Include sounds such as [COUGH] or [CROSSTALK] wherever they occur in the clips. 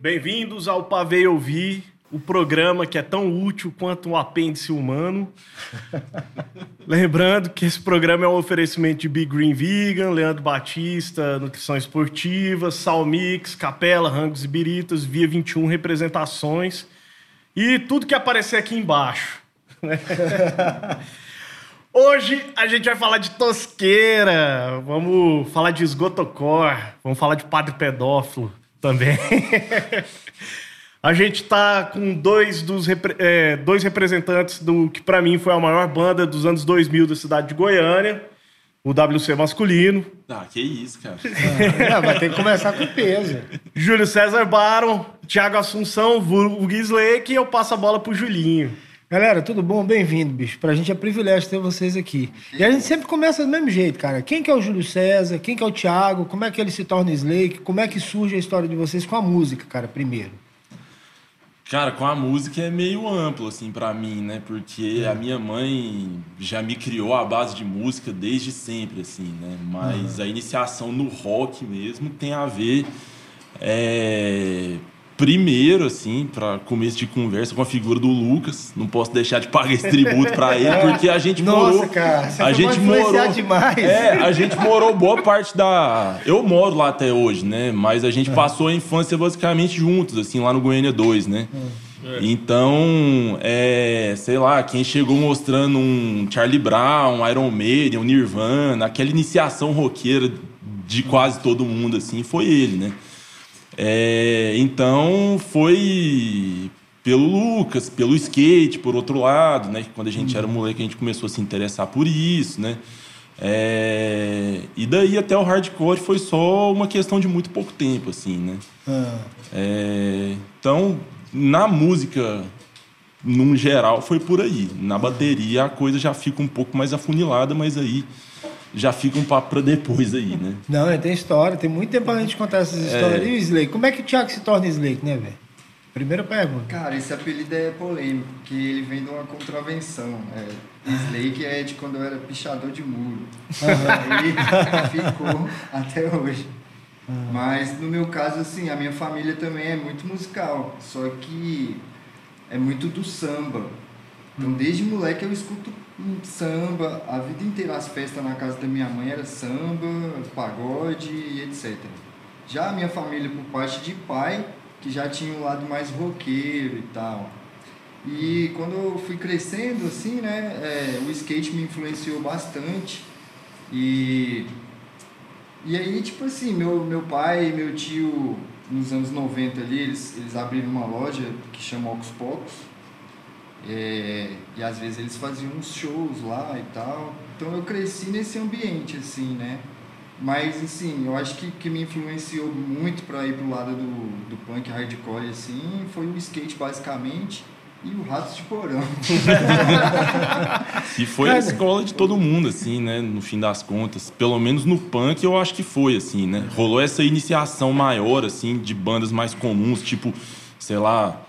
Bem-vindos ao Pavei Ouvir, o programa que é tão útil quanto um apêndice humano. [LAUGHS] Lembrando que esse programa é um oferecimento de Big Green Vegan, Leandro Batista, Nutrição Esportiva, Salmix, Capela, Rangos e Biritas, Via 21 Representações e tudo que aparecer aqui embaixo. [LAUGHS] Hoje a gente vai falar de tosqueira, vamos falar de esgotocor, vamos falar de padre pedófilo também. [LAUGHS] A gente tá com dois dos é, dois representantes do que para mim foi a maior banda dos anos 2000 da cidade de Goiânia, o WC masculino. Ah, que isso, cara. Ah, vai ter que começar com peso. Júlio César Baron, Thiago Assunção, o Slake e eu passo a bola pro Julinho. Galera, tudo bom? Bem-vindo, bicho. Pra gente é privilégio ter vocês aqui. E a gente sempre começa do mesmo jeito, cara. Quem que é o Júlio César? Quem que é o Thiago? Como é que ele se torna Slake? Como é que surge a história de vocês com a música, cara, primeiro? Cara, com a música é meio amplo, assim, para mim, né? Porque a minha mãe já me criou à base de música desde sempre, assim, né? Mas uhum. a iniciação no rock mesmo tem a ver. É primeiro, assim, para começo de conversa, com a figura do Lucas. Não posso deixar de pagar esse tributo para ele, porque a gente Nossa, morou. cara, você a gente morou. demais. É, a gente morou boa parte da. Eu moro lá até hoje, né? Mas a gente é. passou a infância basicamente juntos, assim, lá no Goiânia 2, né? É. Então, é, sei lá, quem chegou mostrando um Charlie Brown, um Iron Maiden, um Nirvana, aquela iniciação roqueira de quase todo mundo, assim, foi ele, né? É, então foi pelo Lucas, pelo skate, por outro lado, né? Quando a gente uhum. era moleque, a gente começou a se interessar por isso, né? É, e daí até o hardcore foi só uma questão de muito pouco tempo, assim, né? Ah. É, então, na música, num geral, foi por aí. Na bateria a coisa já fica um pouco mais afunilada, mas aí já fica um papo para depois aí, né? [LAUGHS] Não, tem história, tem muito tempo pra gente contar essas histórias. É... E o Slake? Como é que o Thiago se torna Slake, né, velho? Primeira pergunta. Cara, esse apelido é polêmico, porque ele vem de uma contravenção. É, Slake é de quando eu era pichador de muro. Aí ficou até hoje. Mas no meu caso, assim, a minha família também é muito musical, só que é muito do samba. Então desde moleque eu escuto samba, a vida inteira as festas na casa da minha mãe era samba, pagode e etc. Já a minha família, por parte de pai, que já tinha um lado mais roqueiro e tal. E quando eu fui crescendo, assim, né, é, o skate me influenciou bastante. E, e aí, tipo assim, meu, meu pai e meu tio, nos anos 90 ali, eles, eles abriram uma loja que chama Ocus Pocos é, e às vezes eles faziam uns shows lá e tal. Então eu cresci nesse ambiente, assim, né? Mas, assim, eu acho que que me influenciou muito para ir pro lado do, do punk hardcore, assim, foi o skate, basicamente, e o Ratos de Porão. [LAUGHS] e foi a escola de todo mundo, assim, né? No fim das contas. Pelo menos no punk eu acho que foi, assim, né? Rolou essa iniciação maior, assim, de bandas mais comuns, tipo, sei lá,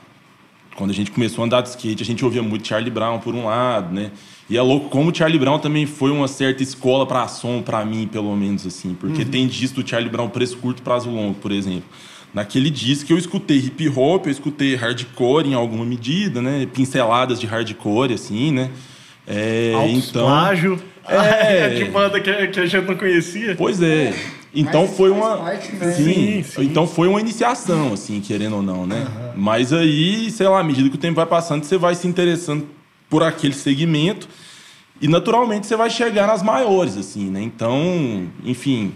quando a gente começou a andar de skate, a gente ouvia muito Charlie Brown por um lado, né? E é louco como Charlie Brown também foi uma certa escola para som para mim, pelo menos assim, porque uhum. tem disco do Charlie Brown preço curto, prazo longo, por exemplo. Naquele disco eu escutei hip hop, eu escutei hardcore em alguma medida, né? Pinceladas de hardcore assim, né? É, então, plágio. É, [LAUGHS] de banda que, que a gente não conhecia. Pois é. Então Mas foi uma. Parte, né? sim, sim, Então foi uma iniciação, assim, querendo ou não, né? Uhum. Mas aí, sei lá, à medida que o tempo vai passando, você vai se interessando por aquele segmento e naturalmente você vai chegar nas maiores, assim, né? Então, enfim,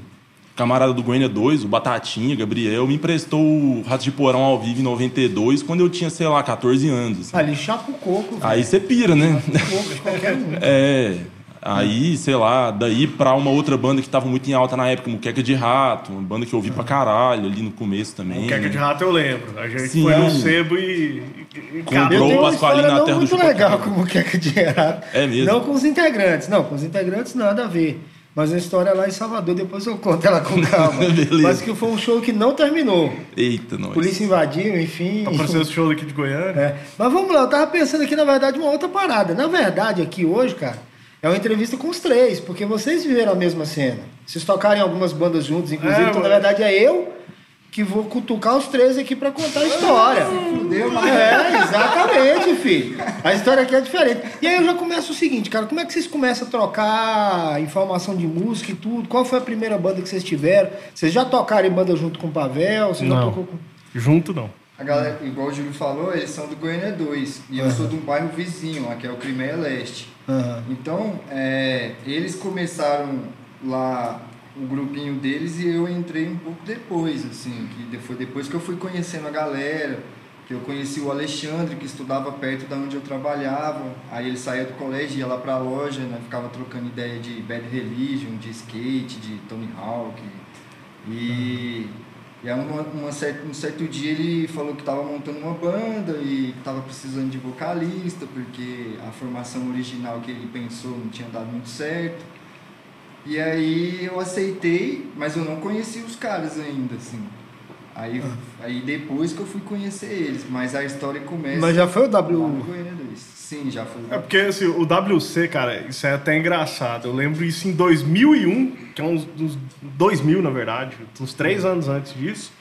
camarada do Goiânia 2, o Batatinha, Gabriel, me emprestou o Rato de Porão ao vivo em 92, quando eu tinha, sei lá, 14 anos. Assim. Ali chapa o coco. Aí você pira, né? Chapa o coco, qualquer um. [LAUGHS] É. Aí, sei lá, daí pra uma outra banda que tava muito em alta na época, Muqueca de Rato, uma banda que eu ouvi pra caralho ali no começo também. Muqueca de Rato eu lembro. A gente Sim. foi no sebo e. e Comprou o Pasqualinho na terra do muito legal com Muqueca de Rato. É mesmo? Não com os integrantes, não, com os integrantes nada a ver. Mas a história é lá em Salvador, depois eu conto ela com calma. [LAUGHS] Beleza. Mas que foi um show que não terminou. Eita, nós. Polícia invadiu, enfim. Tá parecendo esse show daqui de Goiânia. É. Mas vamos lá, eu tava pensando aqui, na verdade, uma outra parada. Na verdade, aqui hoje, cara, é uma entrevista com os três, porque vocês viveram a mesma cena. Vocês tocaram em algumas bandas juntos, inclusive, É, então, na verdade, é eu que vou cutucar os três aqui pra contar a história. Fudeu, mas É, exatamente, filho. A história aqui é diferente. E aí eu já começo o seguinte, cara, como é que vocês começam a trocar informação de música e tudo? Qual foi a primeira banda que vocês tiveram? Vocês já tocaram em banda junto com o Pavel? Vocês já Não. tocou com... Junto não. a galera, igual o Júlio falou, eles são do Goiânia 2. E eu sou de um bairro vizinho, lá que é o Crimeia Leste. Aham. Então, é, eles começaram lá o grupinho deles e eu entrei um pouco depois, assim, que foi depois que eu fui conhecendo a galera, que eu conheci o Alexandre, que estudava perto da onde eu trabalhava, aí ele saía do colégio, ia lá pra loja, né, ficava trocando ideia de Bad Religion, de skate, de Tony Hawk, e... E aí uma, uma cer- um certo dia ele falou que estava montando uma banda e estava precisando de vocalista, porque a formação original que ele pensou não tinha dado muito certo. E aí eu aceitei, mas eu não conhecia os caras ainda, assim. Aí, aí depois que eu fui conhecer eles, mas a história começa. Mas já foi o W... no Goiânia 2. Sim, já foi. É porque assim, o WC, cara, isso é até engraçado. Eu lembro isso em 2001, que é uns, uns 2000, na verdade, uns três anos antes disso.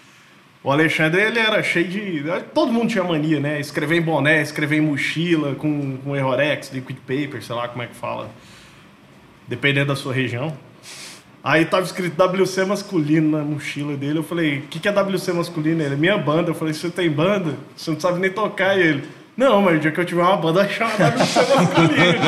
O Alexandre, ele era cheio de... Todo mundo tinha mania, né? Escrever em boné, escrever em mochila, com, com Errorex, liquid paper, sei lá como é que fala. Dependendo da sua região. Aí tava escrito WC masculino na mochila dele. Eu falei, o que, que é WC masculino? Ele, minha banda. Eu falei, você tem banda? Você não sabe nem tocar. E ele, não, mas o dia que eu tiver uma banda, chama WC masculino.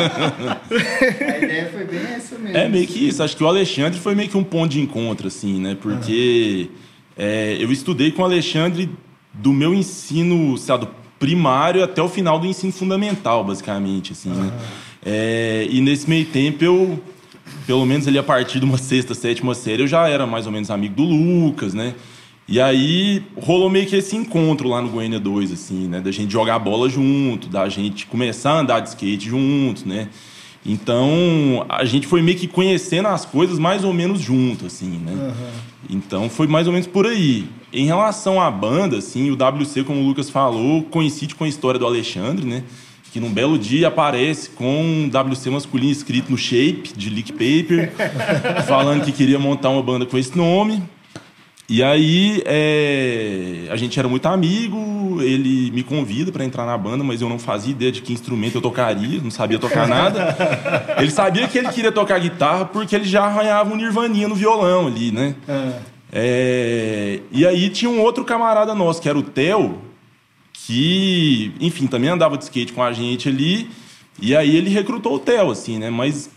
[LAUGHS] A ideia foi bem essa mesmo. É meio que isso. Acho que o Alexandre foi meio que um ponto de encontro, assim, né? Porque é, eu estudei com o Alexandre do meu ensino, sei lá, do primário até o final do ensino fundamental, basicamente, assim, né? É, e nesse meio tempo eu, pelo menos ali a partir de uma sexta, sétima série, eu já era mais ou menos amigo do Lucas, né? E aí rolou meio que esse encontro lá no Goiânia 2, assim, né? Da gente jogar bola junto, da gente começar a andar de skate juntos, né? Então, a gente foi meio que conhecendo as coisas mais ou menos junto, assim, né? Então, foi mais ou menos por aí. Em relação à banda, assim, o WC, como o Lucas falou, coincide com a história do Alexandre, né? Que num belo dia aparece com um WC masculino escrito no shape de leak paper, [LAUGHS] falando que queria montar uma banda com esse nome. E aí, é, a gente era muito amigo, ele me convida para entrar na banda, mas eu não fazia ideia de que instrumento eu tocaria, não sabia tocar nada. Ele sabia que ele queria tocar guitarra porque ele já arranhava um nirvaninha no violão ali, né? É, e aí tinha um outro camarada nosso, que era o Theo, que, enfim, também andava de skate com a gente ali, e aí ele recrutou o Theo, assim, né? Mas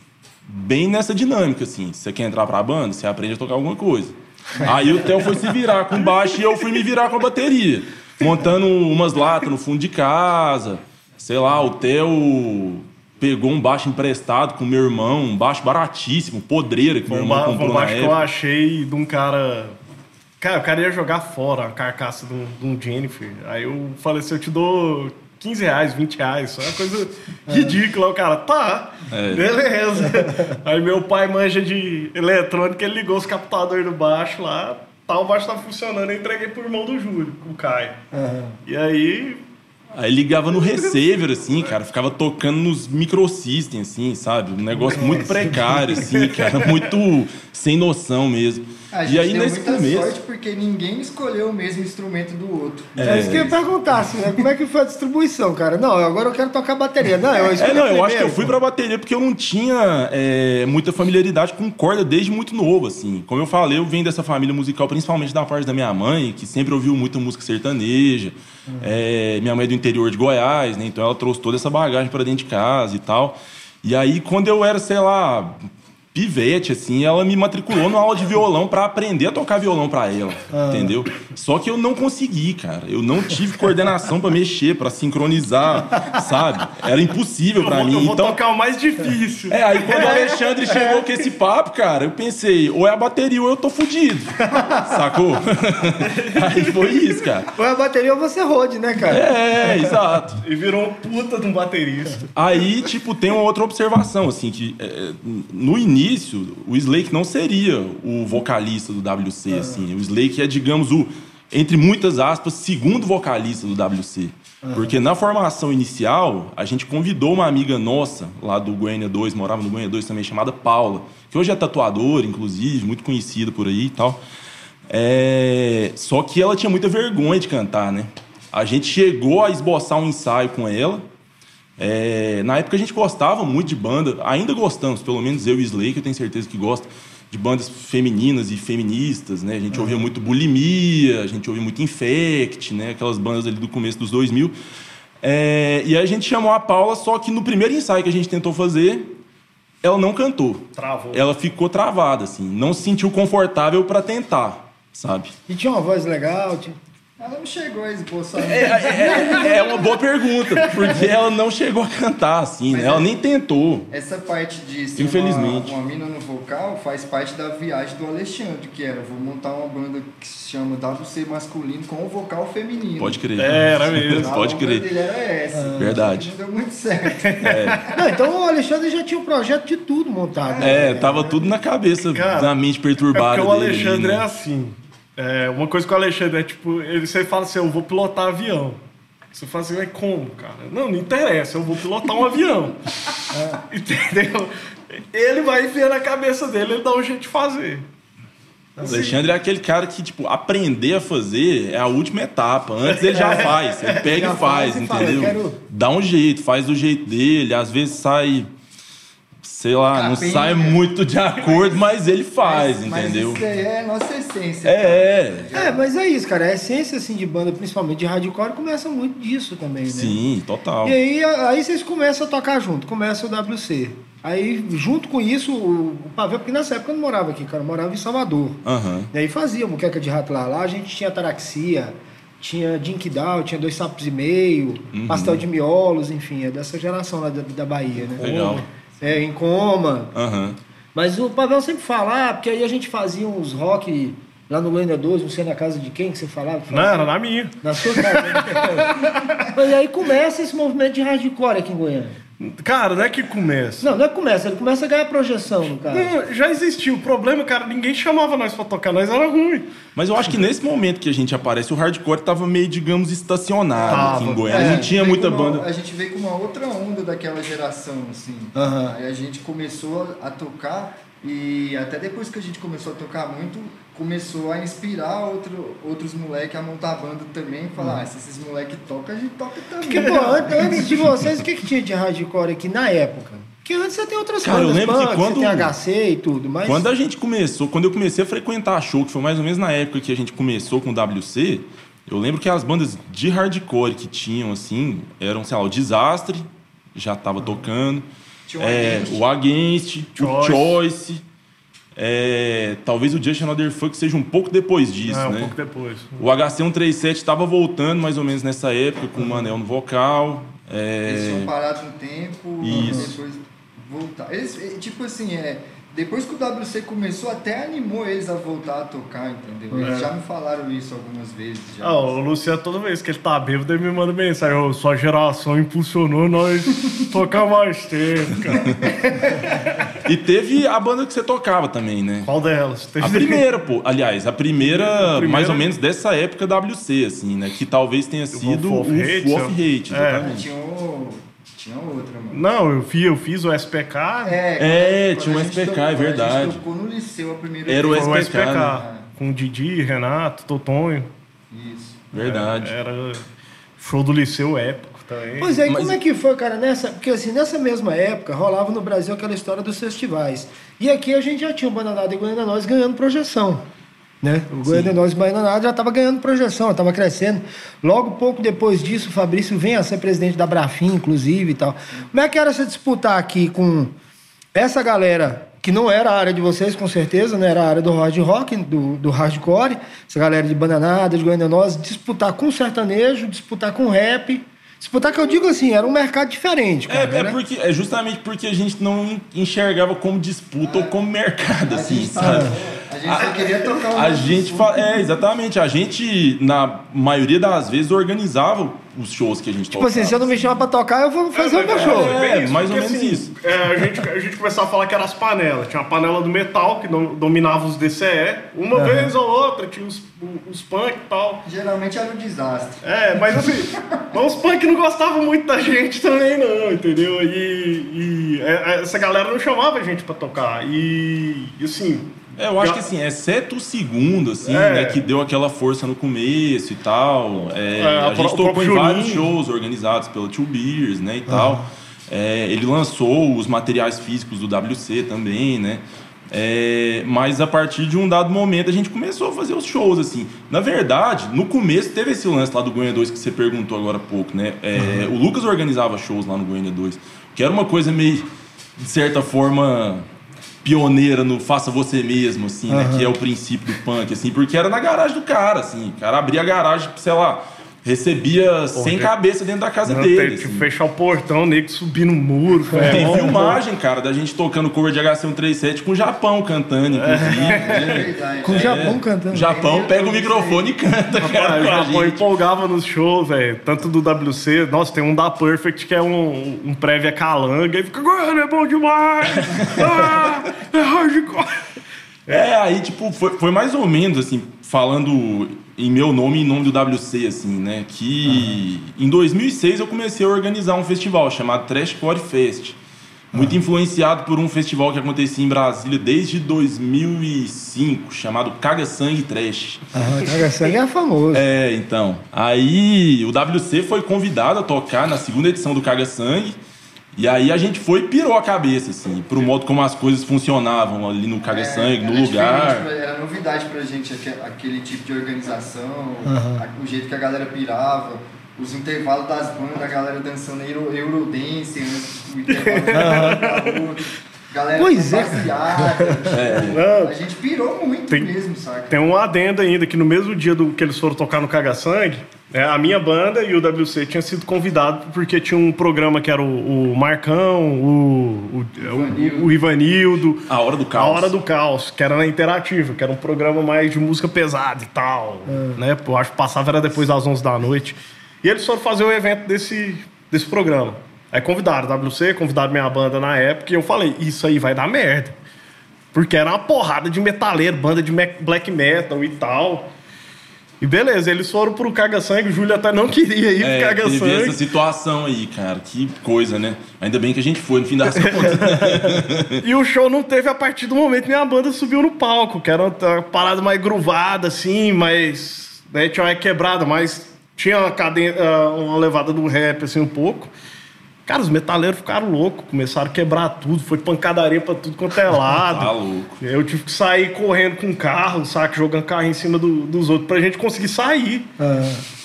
bem nessa dinâmica, assim, você quer entrar pra banda, você aprende a tocar alguma coisa. Aí o Theo foi se virar com baixo e eu fui me virar com a bateria. Montando umas latas no fundo de casa. Sei lá, o Theo pegou um baixo emprestado com meu irmão, um baixo baratíssimo, podreira que meu irmão comprou um na baixo que eu época. achei de um cara. Cara, o cara ia jogar fora a carcaça de um, de um Jennifer. Aí eu falei assim: eu te dou 15 reais, 20 reais. Isso é uma coisa ridícula. O cara, tá, É. beleza. [LAUGHS] Aí meu pai manja de eletrônica, ele ligou os captadores do baixo lá. Tá, o baixo tá funcionando. Eu entreguei pro irmão do Júlio, o Caio. E aí. Aí ligava no receiver, assim, cara, ficava tocando nos microsystem, assim, sabe? Um negócio muito precário, assim, cara, muito sem noção mesmo. A e gente aí deu nesse muita começo. sorte porque ninguém escolheu o mesmo instrumento do outro. É, isso que eu ia perguntar, assim, né? Como é que foi a distribuição, cara? Não, agora eu quero tocar bateria. Não, eu É, não, eu acho que eu fui pra bateria porque eu não tinha é, muita familiaridade com corda desde muito novo, assim. Como eu falei, eu venho dessa família musical, principalmente da parte da minha mãe, que sempre ouviu muita música sertaneja. É, minha mãe é do interior de Goiás, né? Então ela trouxe toda essa bagagem pra dentro de casa e tal. E aí, quando eu era, sei lá, pivete, assim, ela me matriculou numa aula de violão pra aprender a tocar violão pra ela, entendeu? Só que eu não consegui, cara. Eu não tive coordenação pra mexer, pra sincronizar, sabe? Era impossível vou, mim. eu vou então, tocar o mais difícil. é, aí quando o Alexandre chegou com esse papo, cara, eu pensei, ou é a bateria ou eu tô fudido. Sacou? [LAUGHS] aí foi isso, cara. Ou é a bateria ou você rode, né, cara? É, exato. E virou um puta de um baterista. Aí, tipo, tem uma outra observação, assim, que é, no início início, o Slake não seria o vocalista do WC, Ah. assim. O Slake é, digamos, o, entre muitas aspas, segundo vocalista do WC. Ah. Porque na formação inicial, a gente convidou uma amiga nossa, lá do Goiânia 2, morava no Goiânia 2 também, chamada Paula, que hoje é tatuadora, inclusive, muito conhecida por aí e tal. É, Só que ela tinha muita vergonha de cantar, né? A gente chegou a esboçar um ensaio com ela. É, Na época a gente gostava muito de banda, ainda gostamos, pelo menos eu e o Slake, eu tenho certeza que gosta de bandas femininas e feministas, né? A gente ouvia muito Bulimia, a gente ouvia muito Infect, né? Aquelas bandas ali do começo dos 2000. É, E aí a gente chamou a Paula, só que no primeiro ensaio que a gente tentou fazer, ela não cantou. Travou. Ela ficou travada, assim, não se sentiu confortável para tentar, sabe? E tinha uma voz legal. Tinha... Ela não chegou a esboçar. É, é- é uma boa pergunta, porque ela não chegou a cantar, assim, né? Ela nem tentou. Essa parte de ser Infelizmente. Uma, uma mina no vocal faz parte da viagem do Alexandre, que era, vou montar uma banda que se chama WC masculino com o vocal feminino. Pode crer. É, era mesmo. A Pode crer. dele era essa. Verdade. Não deu muito certo. Não, então o Alexandre já tinha um projeto de tudo montado. né? É, tava tudo na cabeça, Cara, na mente É perturbada porque o dele. Alexandre né? é assim. É, uma coisa que o Alexandre é tipo, ele sempre fala assim, eu vou pilotar avião. Você fala assim, mas como, cara? Não, não interessa, eu vou pilotar um avião. [LAUGHS] Entendeu? Ele vai ver na cabeça dele, ele dá um jeito de fazer. O Alexandre é aquele cara que, tipo, aprender a fazer é a última etapa. Antes ele já [LAUGHS] faz. Ele pega Já e faz, faz e entendeu? eu quero- Dá um jeito, faz do jeito dele. Às vezes sai, sei lá, não sai muito de acordo, mas ele faz, Mas entendeu? isso aí é a nossa essência. É, É, mas é isso, cara. A essência assim, de banda, principalmente de hardcore, começa muito disso também, né? sim, total. E aí, aí vocês começam a tocar junto, começa o WC. Aí, junto com isso, o, o Pavel, porque nessa época eu não morava aqui, cara, eu morava em Salvador. Aham. E aí fazia muqueca de rato lá. Lá a gente tinha taraxia, tinha Dinkdown, tinha dois sapos e meio, Uhum. pastel de miolos, enfim, é dessa geração lá da, da Bahia, né? Legal. É, em coma. Aham. Mas o Pavel sempre fala, ah, porque aí a gente fazia uns rock lá no Lenda 12, não sei na casa de quem que você falava. Não, era na minha. Na sua casa. [LAUGHS] Mas aí começa esse movimento de hardcore aqui em Goiânia. Cara, não é que começa. Não, não é que começa, ele começa a ganhar projeção, no caso. Não, já existiu. O problema, cara, ninguém chamava nós pra tocar, nós era ruim. Mas eu acho que nesse momento que a gente aparece, o hardcore tava meio, digamos, estacionado Tava. aqui em Goiânia. É, não a gente tinha veio muita com uma- banda. A gente veio com uma outra onda daquela geração, assim. Aham. Aí a gente começou a tocar e até depois que a gente começou a tocar muito, começou a inspirar outro, outros moleques a montar banda também. Hum. Falar, ah, se esses moleques tocam, a gente toca também. Porque, pô, an- [LAUGHS] antes de vocês, o que, que tinha de hardcore aqui na época? Porque antes você tem outras Cara, eu bandas, lembro que punk, quando- você tem HC e tudo, mas... Quando a gente começou, quando eu comecei a frequentar show, que foi mais ou menos na época que a gente começou com o WC, eu lembro que as bandas de hardcore que tinham, assim, eram, sei lá, o Desastre, já tava tocando, Tinha o é, Against. o Against, o Choice. É, talvez o Just Another Fuck seja um pouco depois disso, é, um né? pouco depois. O HC137 tava voltando mais ou menos nessa época, com o Manel no vocal. Eles É... tinham parado um tempo Isso. e depois voltar. Eles, eh, tipo assim, é, depois que o WC começou, até animou eles a voltar a tocar, entendeu? Eles É. já me falaram isso algumas vezes. Já. Ah, o Luciano, toda vez que ele tá bêbado, ele me manda mensagem. "Ô, sua geração impulsionou nós [LAUGHS] tocar mais tempo, cara. [LAUGHS] E teve a banda que você tocava também, né? Qual delas? Teve- A primeira, pô. Aliás, a primeira, primeira- mais ou menos dessa época WC, assim, né? Que talvez tenha sido o Wolf of Hate, Wolf Hate, é. Exatamente. tinha, o- tinha outra, mano. Não, eu fiz, eu fiz o SPK. É, quando tinha um a SPK, tocou- é A verdade. gente tocou no liceu a primeira Era o vez. O SPK, SPK. né? Com o Didi, Renato, Totonho. Isso. Verdade. É, Era show do Liceu épico também. Pois é, e Mas- como é que foi, cara, nessa... Porque assim, nessa mesma época, rolava no Brasil aquela história dos festivais. E aqui a gente já tinha o Bananada e Nós ganhando projeção. Né? O Goiânia Nós e já estava ganhando projeção, estava crescendo. Logo pouco depois disso, o Fabrício vem a ser presidente da Brafim, inclusive e tal. Como é que era você disputar aqui com essa galera que não era a área de vocês, com certeza, né? Era a área do hard rock, do, do hardcore, essa galera de bananada, de Goiânia Nós, disputar com sertanejo, disputar com rap. Disputar que eu digo assim, era um mercado diferente, É, cara. é, né? porque, é justamente porque a gente não enxergava como disputa ou como mercado, A assim, gente sabe? a gente só queria tocar um A gente fa... É, exatamente. A gente, na maioria das vezes, organizava os shows que a gente Tipo assim, se eu não me chamar pra tocar, eu vou fazer o meu show. É, bem mais ou porque, menos isso. é, a, gente, a gente começava a falar que eram as panelas. Tinha a panela do metal, que dom- dominava os DCE. Uma vez ou outra, tinha os, os punk e tal. Geralmente era um desastre. É, mas assim, [LAUGHS] mas os punk não gostavam muito da gente também, não, entendeu? E, e é, essa galera não chamava a gente pra tocar. E, e assim. É, eu acho que assim, exceto o segundo, assim, É. né, que deu aquela força no começo e tal. é, É, a o gente tocou em vários shows organizados pela Two Beers, né, e tal. É, ele lançou os materiais físicos do WC também, né? É, mas a partir de um dado momento a gente começou a fazer os shows, assim. Na verdade, no começo teve esse lance lá do Goiânia 2 que você perguntou agora há pouco, né? É, O Lucas organizava shows lá no Goiânia 2, que era uma coisa meio, de certa forma, pioneira no faça você mesmo, assim, né? Que é o princípio do punk, assim, porque era na garagem do cara, assim. O cara abria a garagem, sei lá, recebia 100 gente, cabeças dentro da casa Não, dele. tem que assim. fechar o portão, nego subir no muro. é, Tem bom, filmagem, cara, da gente tocando cover de HC137 com o Japão cantando, inclusive. É né? verdade. Com o É. Japão cantando. Japão pega o microfone e canta, cara, o Japão empolgava nos shows, velho. Tanto do WC. Nossa, tem um da Perfect que é um, um prévia calanga. E fica, Goiânia é bom demais. [LAUGHS] ah, é hardcore. É, aí, tipo, foi, foi mais ou menos, assim, falando em meu nome e em nome do WC, assim, né? Que em 2006 eu comecei a organizar um festival chamado Trashcore Fest. Muito influenciado por um festival que acontecia em Brasília desde 2005, chamado Caga Sangue Trash. Caga Sangue é famoso. É, então. Aí o WC foi convidado a tocar na segunda edição do Caga Sangue. E aí a gente foi e pirou a cabeça, assim, pro modo como as coisas funcionavam ali no Caga Sangue, no lugar. pra- Era novidade pra gente aque- aquele tipo de organização, a- o jeito que a galera pirava, os intervalos das bandas, a galera dançando Euro, Eurodance, antes do intervalo [LAUGHS] da outra, galera Pois é, fantasiada. Não, A gente pirou muito Tem- mesmo, saca? Tem um adendo ainda, que no mesmo dia do que eles foram tocar no Caga Sangue, né, a minha banda e o WC tinham sido convidados porque tinha um programa que era o, o Marcão, o, o, o, o Ivanildo, A Hora do A Caos. Hora do Caos, que era na Interativa, que era um programa mais de música pesada e tal. Né? Eu acho que passava era depois das 11 da noite. E eles foram fazer o evento desse, desse programa. Aí convidaram o WC, convidaram minha banda na época, e eu falei, isso aí vai dar merda. Porque era uma porrada de metaleiro, banda de black metal e tal. E beleza, eles foram pro Caga Sangue, o Júlio até não queria ir É, pro Caga Sangue. essa situação aí, cara. Que coisa, né? Ainda bem que a gente foi, no fim das [LAUGHS] contas. E o show não teve a partir do momento que minha banda subiu no palco, que era uma parada mais gruvada, assim, mais. Né, tinha uma quebrada, mas tinha uma, caden- ah, uma levada do rap, assim, um pouco. Cara, os metaleiros ficaram loucos, começaram a quebrar tudo, foi pancadaria pra tudo quanto é lado. [LAUGHS] Tá louco. Eu tive que sair correndo com o carro, saca? Jogando carro em cima do- dos outros pra gente conseguir sair.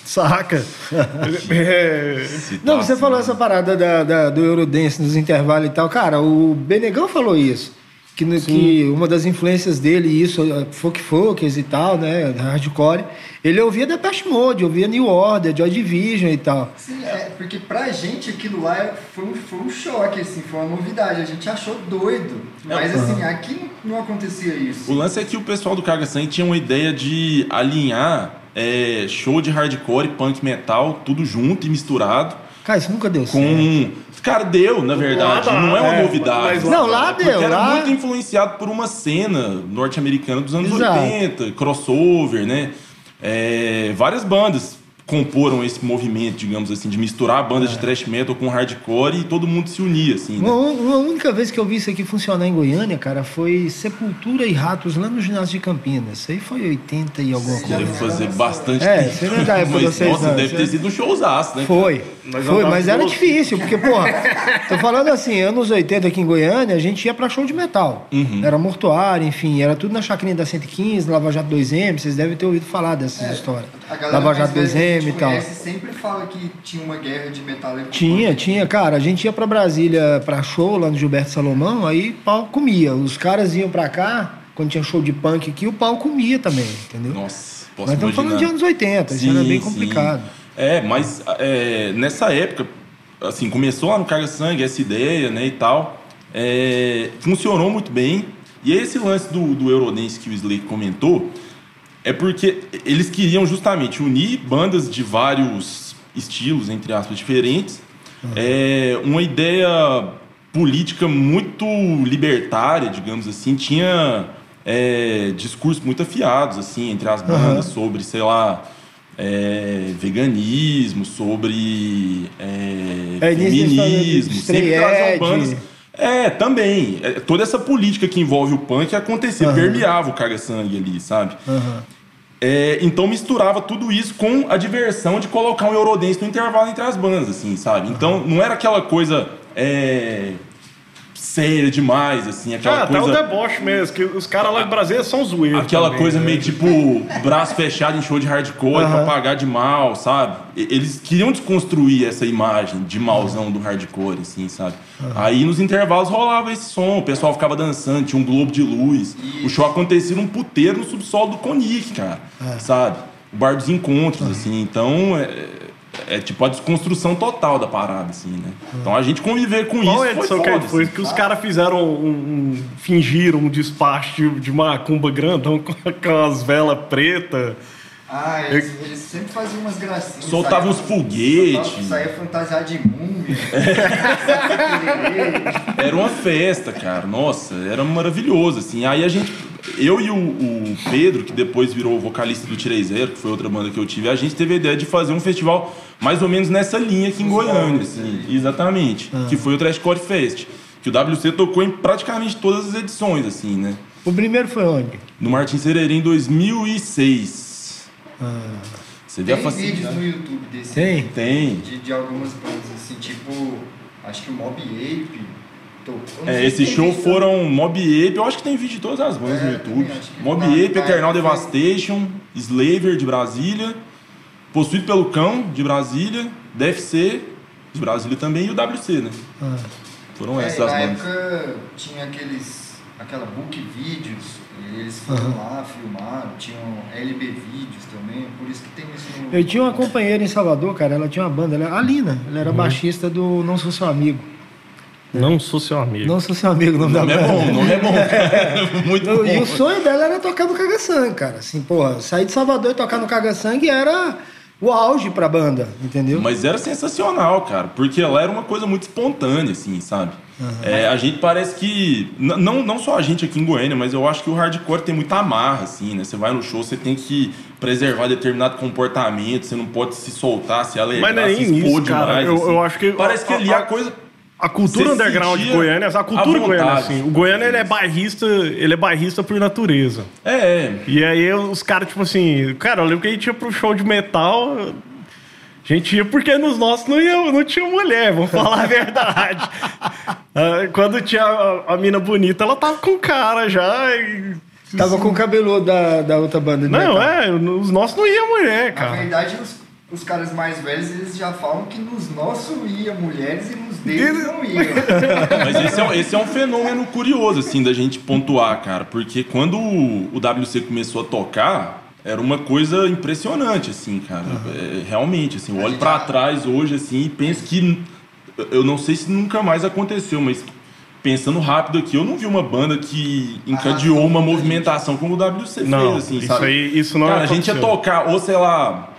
Saca? [LAUGHS] É, Não, você falou essa parada da, da- do Eurodance nos intervalos e tal. Cara, o Benegão falou isso. Que, que uma das influências dele, isso, eh, folk folks e tal, né? Hardcore, ele ouvia Depeche Mode, ouvia New Order, Joy Division e tal. Sim, é, porque pra gente aquilo lá é- foi um, foi um choque, assim, foi uma novidade. A gente achou doido. Mas assim, aqui não, acontecia isso. O lance é que o pessoal do Caga Sangue tinha uma ideia de alinhar é, show de hardcore e punk metal, tudo junto e misturado. Cara, isso nunca deu certo. Com. Cara, deu, na verdade. Lá não é uma é, novidade. lá- Não, lá Porque deu, era lá- muito influenciado por uma cena norte-americana dos anos Exato. 80, crossover, né? É, várias bandas comporam esse movimento, digamos assim, de misturar bandas de thrash metal com hardcore e todo mundo se unia, assim, né? Uma, uma única vez que eu vi isso aqui funcionar em Goiânia, cara, foi Sepultura e Ratos lá no ginásio de Campinas. Isso aí foi 80 e alguma Sim, coisa. Deve fazer bastante É, tempo. você não é da época de Mas, vocês, nossa, não. deve ter sido um showzaço, né? Foi. Nós Foi, mas era difícil, porque, porra, tô falando assim, anos 80 aqui em Goiânia, a gente ia pra show de metal. Uhum. Era mortuário, enfim, era tudo na chacrinha da 115, Lava Jato 2M, vocês devem ter ouvido falar dessas histórias. A galera Lava Jato velha que a 2M gente e tal. conhece sempre fala que tinha uma guerra de com Tinha, tinha, cara. A gente ia pra Brasília pra show lá no Gilberto Salomão, aí o pau comia. Os caras iam pra cá, quando tinha show de punk aqui, o pau comia também, entendeu? Nossa, posso Nós estamos falando de anos 80, isso era Sim, bem sim. complicado. É, mas é, nessa época, assim, começou lá no Carga Sangue essa ideia, né, e tal. É, funcionou muito bem. E esse lance do, do Eurodance que o Slake comentou é porque eles queriam justamente unir bandas de vários estilos, entre aspas, diferentes. Uhum. É, uma ideia política muito libertária, digamos assim, tinha é, discursos muito afiados, assim, entre as bandas uhum. sobre, sei lá, é, veganismo, sobre é, é feminismo, sempre traziam bandas. É, também. É, toda essa política que envolve o punk acontecia, uhum. permeava o caga-sangue ali, sabe? Uhum. É, então misturava tudo isso com a diversão de colocar um Eurodance no intervalo entre as bandas, assim, sabe? Então não era aquela coisa. É, séria demais, assim, aquela ah, coisa... até o deboche mesmo, que os caras lá do Brasil são zoeiros Aquela também, coisa né? meio tipo, braço fechado em show de hardcore uhum. pra pagar de mal, sabe? Eles queriam desconstruir essa imagem de malzão do hardcore, assim, sabe? Uhum. Aí nos intervalos rolava esse som, o pessoal ficava dançando, tinha um globo de luz. Isso. O show acontecia num puteiro no subsolo do Conic, cara, é. sabe? O bar dos encontros, uhum. assim, então... É é tipo a desconstrução total da parada, assim, né? Então a gente conviver com Qual isso. Qual edição que foi? Que os caras fizeram um, um, fingiram um despacho de macumba grandão [LAUGHS] com, com as velas pretas. Ah, eles, eles, sempre faziam umas gracinhas. Soltavam uns foguetes. Saía fantasiado de múmia. [LAUGHS] [LAUGHS] era uma festa, cara. Nossa, era maravilhoso, assim. Aí a gente eu e o, o, Pedro, que depois virou vocalista do Tirei Zero, que foi outra banda que eu tive, a gente teve a ideia de fazer um festival mais ou menos nessa linha aqui em Goiânia, assim, exatamente, ah. que foi o Trashcore Fest, que o WC tocou em praticamente todas as edições, assim, né? O primeiro foi onde? No Martin Sererê, em 2006. Ah. Você Tem vídeos no YouTube desse? Tem? Tem. De, de algumas bandas, assim, tipo, acho que o Mob Ape é, esse show foram Mob Ape, eu acho que tem vídeo de todas as bandas é, no YouTube. Mob tá, Ape, tá, Eternal Devastation, Slaver de Brasília, Possuído pelo Cão de Brasília, DFC de Brasília também e o WC, né? Ah. Foram é, essas as bandas. Na época tinha aqueles, aquela book vídeos, eles foram uhum. lá, filmaram, tinham LB vídeos também, por isso que tem isso no... Eu tinha uma companheira em Salvador, cara, ela tinha uma banda, ela, a Lina, ela era uhum. baixista do Não Sou Seu Amigo. Não sou seu amigo. Não sou seu amigo, não dá Não é bom, não é bom. [LAUGHS] Muito bom. E o sonho dela era tocar no Caga Sangue, cara. Assim, porra, sair de Salvador e tocar no Caga Sangue era o auge pra banda, entendeu? Mas era sensacional, cara, porque ela era uma coisa muito espontânea, assim, sabe? Uhum. É, a gente parece que. Não, não só a gente aqui em Goiânia, mas eu acho que o hardcore tem muita amarra, assim, né? Você vai no show, você tem que preservar determinado comportamento, você não pode se soltar, se alegrar, mas se expor isso, demais. Cara, eu, assim. eu acho que. Parece que ali a, a coisa a cultura underground de Goiânia, a cultura Goiânia, assim. O Goiânia ele é bairrista, ele é bairrista por natureza. É, é. E aí os caras, tipo assim, cara, eu lembro que a gente ia pro show de metal. A gente ia porque nos nossos não, ia, não tinha mulher, vamos falar a [LAUGHS] verdade. Ah, quando tinha a, a, mina bonita, ela tava com cara já. E, tava com o cabelo da, da outra banda. Não, metal. é, os nossos não ia mulher, cara. Na verdade, os os caras mais velhos eles já falam que nos nossos ia mulheres e nos deles não ia. [LAUGHS] Mas esse é, esse é, um fenômeno curioso, assim, da gente pontuar, cara. Porque quando o, WC começou a tocar, era uma coisa impressionante, assim, cara. Uhum. É, realmente, assim, eu olho para trás hoje, assim, e penso que. Eu não sei se nunca mais aconteceu, mas pensando rápido aqui, eu não vi uma banda que encadeou ah, uma movimentação como o WC não, fez, assim, isso sabe? Aí, isso não Cara, a gente ia tocar, ou sei lá,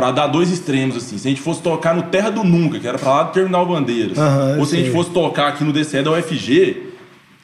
para dar dois extremos, assim. Se a gente fosse tocar no Terra do Nunca, que era para lá do Terminal Bandeiras, ou se a gente fosse tocar aqui no DCE da UFG,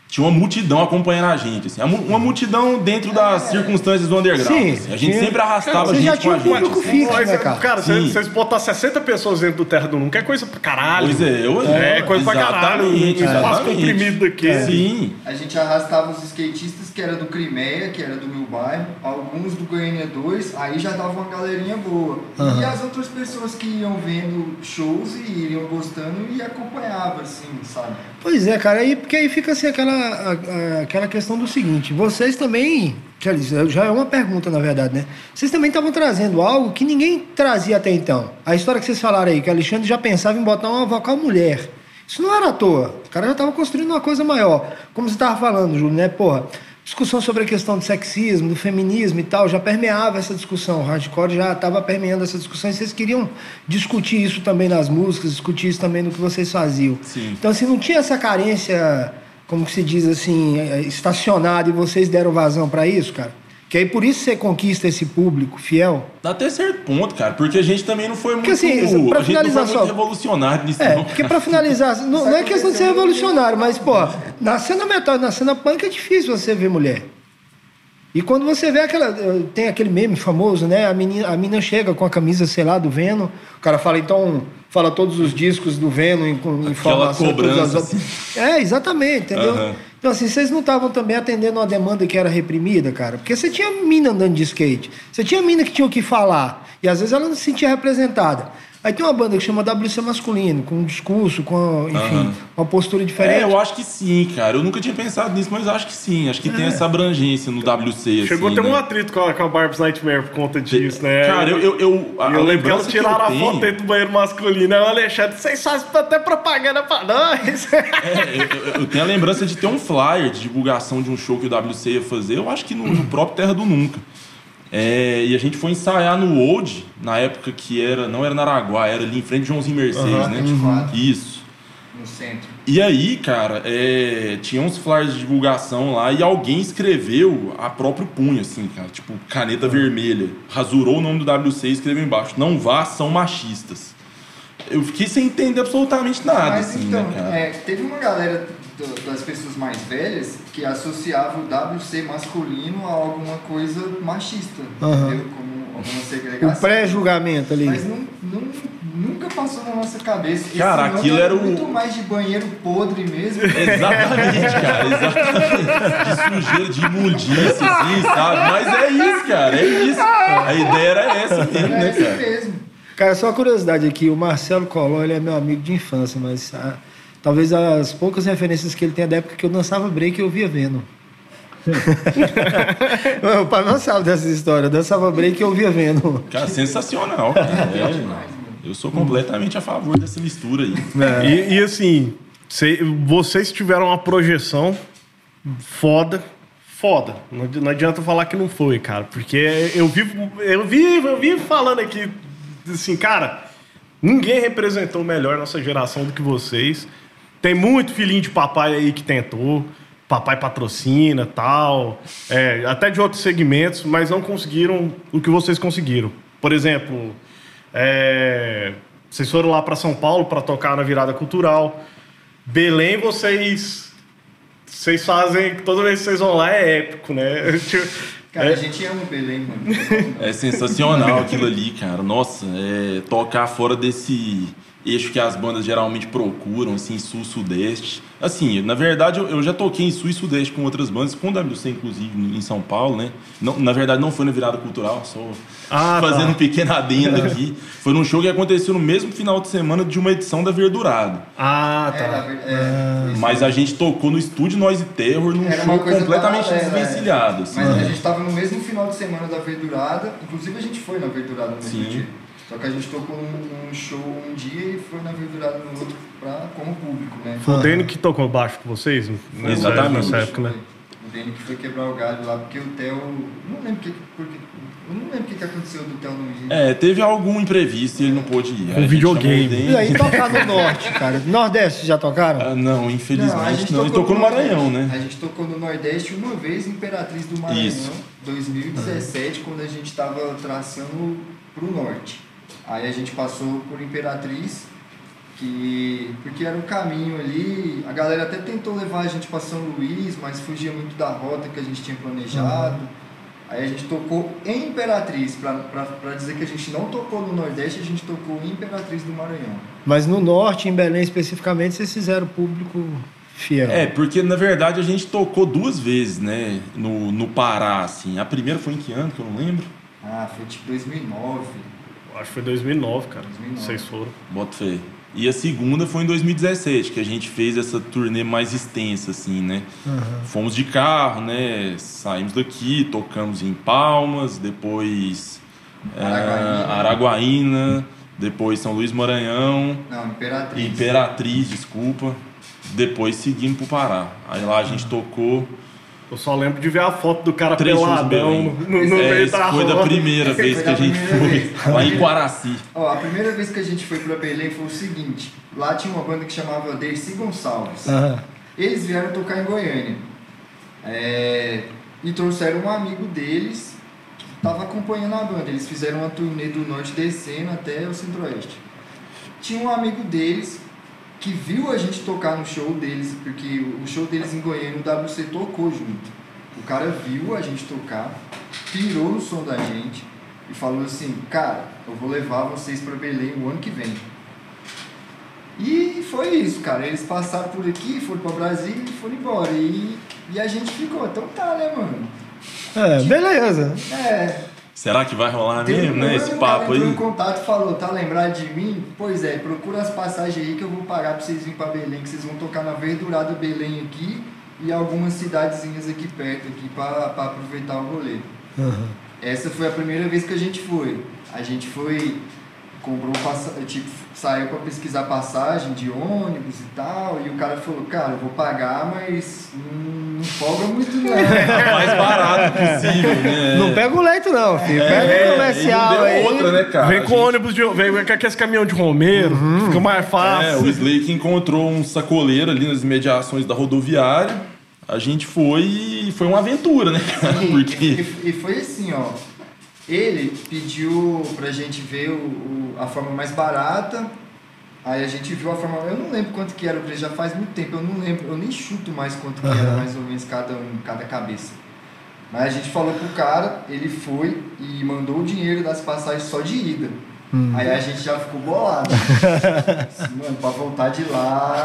tinha uma multidão acompanhando a gente, assim, uma multidão dentro das circunstâncias do underground. Sim, assim. A gente tinha... sempre arrastava cara, a gente com a gente. Assim. Fixo, né, cara, cara vocês botar 60 pessoas dentro do Terra do Nunca é coisa pra caralho. Pois é, eu, é, é coisa pra caralho. Um espaço comprimido daqui. É. Sim. A gente arrastava os skatistas que era do Crimeia, que era do meu bairro, alguns do Goiânia 2, aí já dava uma galerinha boa. Uhum. E as outras pessoas que iam vendo shows e iriam gostando e acompanhavam, assim, sabe? Pois é, cara, aí, porque aí fica assim aquela. A, a, aquela questão do seguinte: vocês também, já é uma pergunta na verdade, né? Vocês também estavam trazendo algo que ninguém trazia até então. A história que vocês falaram aí, que Alexandre já pensava em botar uma vocal mulher. Isso não era à toa. O cara já estava construindo uma coisa maior. Como você estava falando, Júlio, né? Porra, discussão sobre a questão do sexismo, do feminismo e tal, já permeava essa discussão. O hardcore já estava permeando essa discussão e vocês queriam discutir isso também nas músicas, discutir isso também no que vocês faziam. Sim. Então, assim, não tinha essa carência como que se diz assim, é, estacionado e vocês deram vazão pra isso, cara? Que aí por isso você conquista esse público fiel. Até certo ponto, cara, porque a gente também não foi muito. Porque, assim, pra a gente não foi finalizar muito só- revolucionário nisso, É, não. porque pra finalizar, [LAUGHS] não, não é questão de ser revolucionário, mas, pô, na cena metal, na cena punk é difícil você ver mulher. E quando você vê aquela. eh, Tem aquele meme famoso, né? A menina, a menina chega com a camisa, sei lá, do Venom. O cara fala, então. Fala todos os discos do Venom em, com informação. todas cobrança, as- assim. É, exatamente, entendeu? Aham. Então, assim, vocês não estavam também atendendo uma demanda que era reprimida, cara? Porque você tinha mina andando de skate, você tinha mina que tinha o que falar, e às vezes ela não se sentia representada. Aí tem uma banda que chama WC Masculino, com um discurso, com, enfim, Aham. uma postura diferente. É, eu acho que sim, cara. Eu nunca tinha pensado nisso, mas acho que sim. Acho que tem essa abrangência no WC. Chegou a assim, ter um né? atrito com a, com a Barb's Nightmare por conta disso, né? Cara, eu. eu, eu, a- eu a lembro que elas tiraram a foto dentro do banheiro masculino. Aí o Alexandre, vocês fazem até propaganda pra nós. É, eu, eu- eu tenho a lembrança de ter um flyer de divulgação de um show que o WC ia fazer, eu acho que no, no próprio Terra do Nunca. É, e a gente foi ensaiar no Old, na época que era, não era na Araguá, era ali em frente de Joãozinho Mercedes, Aham. né? 24. Isso. no centro. E aí, cara, é, tinha uns flyers de divulgação lá e alguém escreveu a próprio punho, assim, cara, tipo, caneta vermelha. Rasurou o nome do WC e escreveu embaixo: Não vá, são machistas. Eu fiquei sem entender absolutamente nada, Mas assim, então, né, é, teve uma galera do- das pessoas mais velhas que associava o WC masculino a alguma coisa machista, Aham. entendeu? Como alguma O segregação. pré-julgamento ali. Mas não, não- nunca passou na nossa cabeça. Esse Cara, nome aquilo é era o- muito mais de banheiro podre mesmo. Exatamente, [LAUGHS] cara, exatamente. De sujeira, de imundícia, assim, sabe? Mas é isso, cara, é isso. A ideia era essa mesmo, É né, esse cara? mesmo. Cara, só uma curiosidade aqui, o Marcelo Colón, ele é meu amigo de infância, mas ah, talvez as poucas referências que ele tem é da época que eu dançava break eu via Venom. [LAUGHS] o pai não sabe dessa história, eu dançava break e eu via Venom. Cara, sensacional, cara. É, eu sou completamente a favor dessa mistura aí. E, e, assim, cê- vocês tiveram uma projeção foda. Foda. Não, não adianta falar que não foi, cara. Porque eu vivo, eu vivo, eu vivo falando aqui, assim, cara, ninguém representou melhor nossa geração do que vocês. Tem muito filhinho de papai aí que tentou. Papai patrocina, tal. é, até de outros segmentos, mas não conseguiram o que vocês conseguiram. Por exemplo, é, vocês foram lá para São Paulo para tocar na virada cultural. Belém, vocês vocês fazem toda vez que vocês vão lá é épico, né? [LAUGHS] Cara, é, a gente ama o Belém, mano. É sensacional aquilo ali, cara. Nossa, é tocar fora desse eixo que as bandas geralmente procuram, assim, sul-sudeste. Assim, na verdade, eu, eu já toquei em sul e sudeste com outras bandas, com o WC, inclusive, em São Paulo, né? Não, na verdade, não foi na virada cultural, só Ah, tá. fazendo um pequeno adendo aqui. Foi num show que aconteceu no mesmo final de semana de uma edição da Verdurado. Ah, É, tá. ver- é, isso. Mas a gente tocou no estúdio Noise Terror num Era uma show coisa completamente paralela, desvencilhado. é. Assim, Mas a gente tava no mesmo final de semana da Verdurada. Inclusive a gente foi na Verdurada no mesmo Sim. dia. Só que a gente tocou num, num show um dia e foi na Verdurada no outro pra, com o público, né? Foi o Dani que tocou baixo com vocês nessa, Exatamente. nessa época, né? O Dani que foi quebrar o galho lá, porque o Theo. Não lembro que, porque, eu não lembro o que, que aconteceu do Theo não ir. É, teve algum imprevisto e ele não pôde ir. Gente videogame. E aí tocar no norte, cara. Nordeste já tocaram? Ah, não, infelizmente não. Ele tocou no Maranhão, né? A gente tocou no Nordeste uma vez, Imperatriz do Maranhão, Isso. 2017, quando a gente estava traçando pro norte. Aí a gente passou por Imperatriz, que porque era um caminho ali, a galera até tentou levar a gente para São Luís, mas fugia muito da rota que a gente tinha planejado. Aí a gente tocou em Imperatriz, para dizer que a gente não tocou no Nordeste, a gente tocou em Imperatriz do Maranhão. Mas no norte, em Belém especificamente, vocês fizeram público fiel. É, porque na verdade a gente tocou duas vezes, né? No, no Pará, assim. A primeira foi em que ano, que eu não lembro? Ah, foi tipo 2009. Acho que foi 2009, cara. 2009. Vocês foram. Bota fé. E a segunda foi em 2017, que a gente fez essa turnê mais extensa, assim, né? Fomos de carro, né? Saímos daqui, tocamos em Palmas, depois eh, Araguaína. Araguaína, depois São Luís Maranhão, Não, Imperatriz. Imperatriz, desculpa. Depois seguimos pro Pará. Aí lá a gente tocou. Eu só lembro de ver a foto do cara Três peladão Belém. no, no É, meio da foi da rua. primeira Esse vez foi que a da gente primeira foi. vez. Lá em Quaraci. Ó, a primeira vez que a gente foi pra Belém foi o seguinte: lá tinha uma banda que chamava Dercy Gonçalves. Eles vieram tocar em Goiânia. É, e trouxeram um amigo deles que estava acompanhando a banda. Eles fizeram uma turnê do norte descendo até o centro-oeste. Tinha um amigo deles que viu a gente tocar no show deles, porque o show deles em Goiânia, o WC tocou junto. O cara viu a gente tocar, pirou no som da gente e falou assim: Cara, eu vou levar vocês para Belém o ano que vem. E foi isso, cara. Eles passaram por aqui, foram para Brasília e foram embora. E, e a gente ficou. Então tá, né, mano? É, beleza. É. Será que vai rolar Teve mesmo, um né? Esse o papo cara entrou aí. em contato e falou, tá lembrado de mim? Pois é, procura as passagens aí que eu vou pagar pra vocês virem pra Belém, que vocês vão tocar na verdurada Belém aqui e algumas cidadezinhas aqui perto, aqui pra, pra aproveitar o rolê. Aham. Essa foi a primeira vez que a gente foi. A gente foi, comprou passa, tipo, saiu pra pesquisar passagem de ônibus e tal, e o cara falou, cara, eu vou pagar, mas não folga muito [LAUGHS] não. É mais barato [LAUGHS] possível, né? Não pega o leito, não, filho. Pega É, o comercial aí. outra, né, cara? vem com gente- ônibus de. Vem com aqueles caminhão de Romeiro, fica mais É, fácil. o Slake encontrou um sacoleiro ali nas imediações da rodoviária. A gente foi e foi uma aventura, né, cara? Porque. E, e foi assim, ó. Ele pediu pra gente ver o, o- a forma mais barata. Aí a gente viu a forma. Eu não lembro quanto que era o preço, já faz muito tempo, eu não lembro, eu nem chuto mais quanto que era mais ou menos cada um, cada cabeça. Mas a gente falou pro cara, ele foi e mandou o dinheiro das passagens só de ida. Aí a gente já ficou bolado. [LAUGHS] Mano, pra voltar de lá.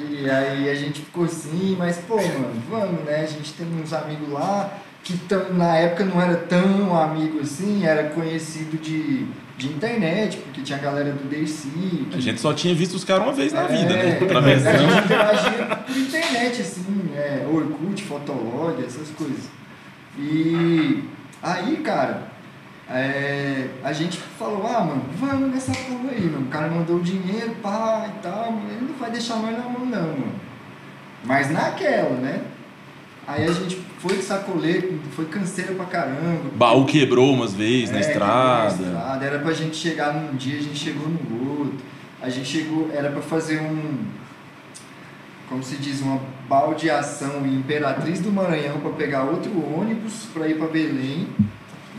E aí a gente ficou assim, mas pô, mano, vamos, né? A gente tem uns amigos lá que tão, na época não era tão amigo assim, era conhecido de, de internet, porque tinha a galera do Dercy. que- A gente só tinha visto os caras uma vez na é, vida, né? A gente interagia por internet, assim, é, Orkut, Fotolog, essas coisas. E aí, cara, é, a gente falou, ah, mano, vamos nessa porra aí, mano. O cara mandou o dinheiro, pá e tal, ele não vai deixar nós na mão, não, mano. Mas naquela, né? Aí a gente foi de sacolete, foi canseira pra caramba. Baú quebrou umas vezes na É, estrada. na estrada. Era pra gente chegar num dia, a gente chegou no outro. A gente chegou, era pra fazer um, como se diz, uma baldeação em Imperatriz do Maranhão pra pegar outro ônibus pra ir pra Belém.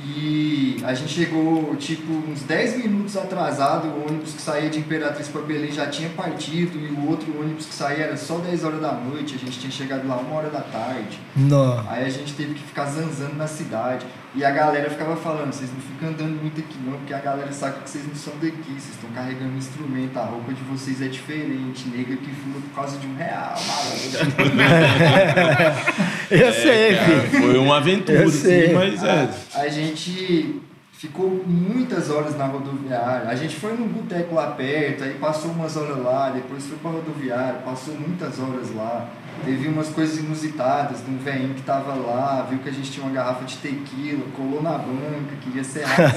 E a gente chegou, tipo, uns 10 minutos atrasado, o ônibus que saía de Imperatriz para Belém já tinha partido, e o outro ônibus que saía era só 10 horas da noite, a gente tinha chegado lá uma hora da tarde. Não. Aí a gente teve que ficar zanzando na cidade. E a galera ficava falando, vocês não ficam andando muito aqui não, porque a galera sabe que vocês não são daqui, vocês estão carregando um instrumento, a roupa de vocês é diferente, nega que fuma por causa de um real, malandro. [LAUGHS] [LAUGHS] Eu sei, Cara, foi uma aventura, Eu sei. assim, mas é. A gente ficou muitas horas na rodoviária. A gente foi num boteco lá perto, aí passou umas horas lá, depois foi pra rodoviária, passou muitas horas lá. Teve umas coisas inusitadas de um velhinho que tava lá, viu que a gente tinha uma garrafa de tequila, colou na banca, queria ser rápido.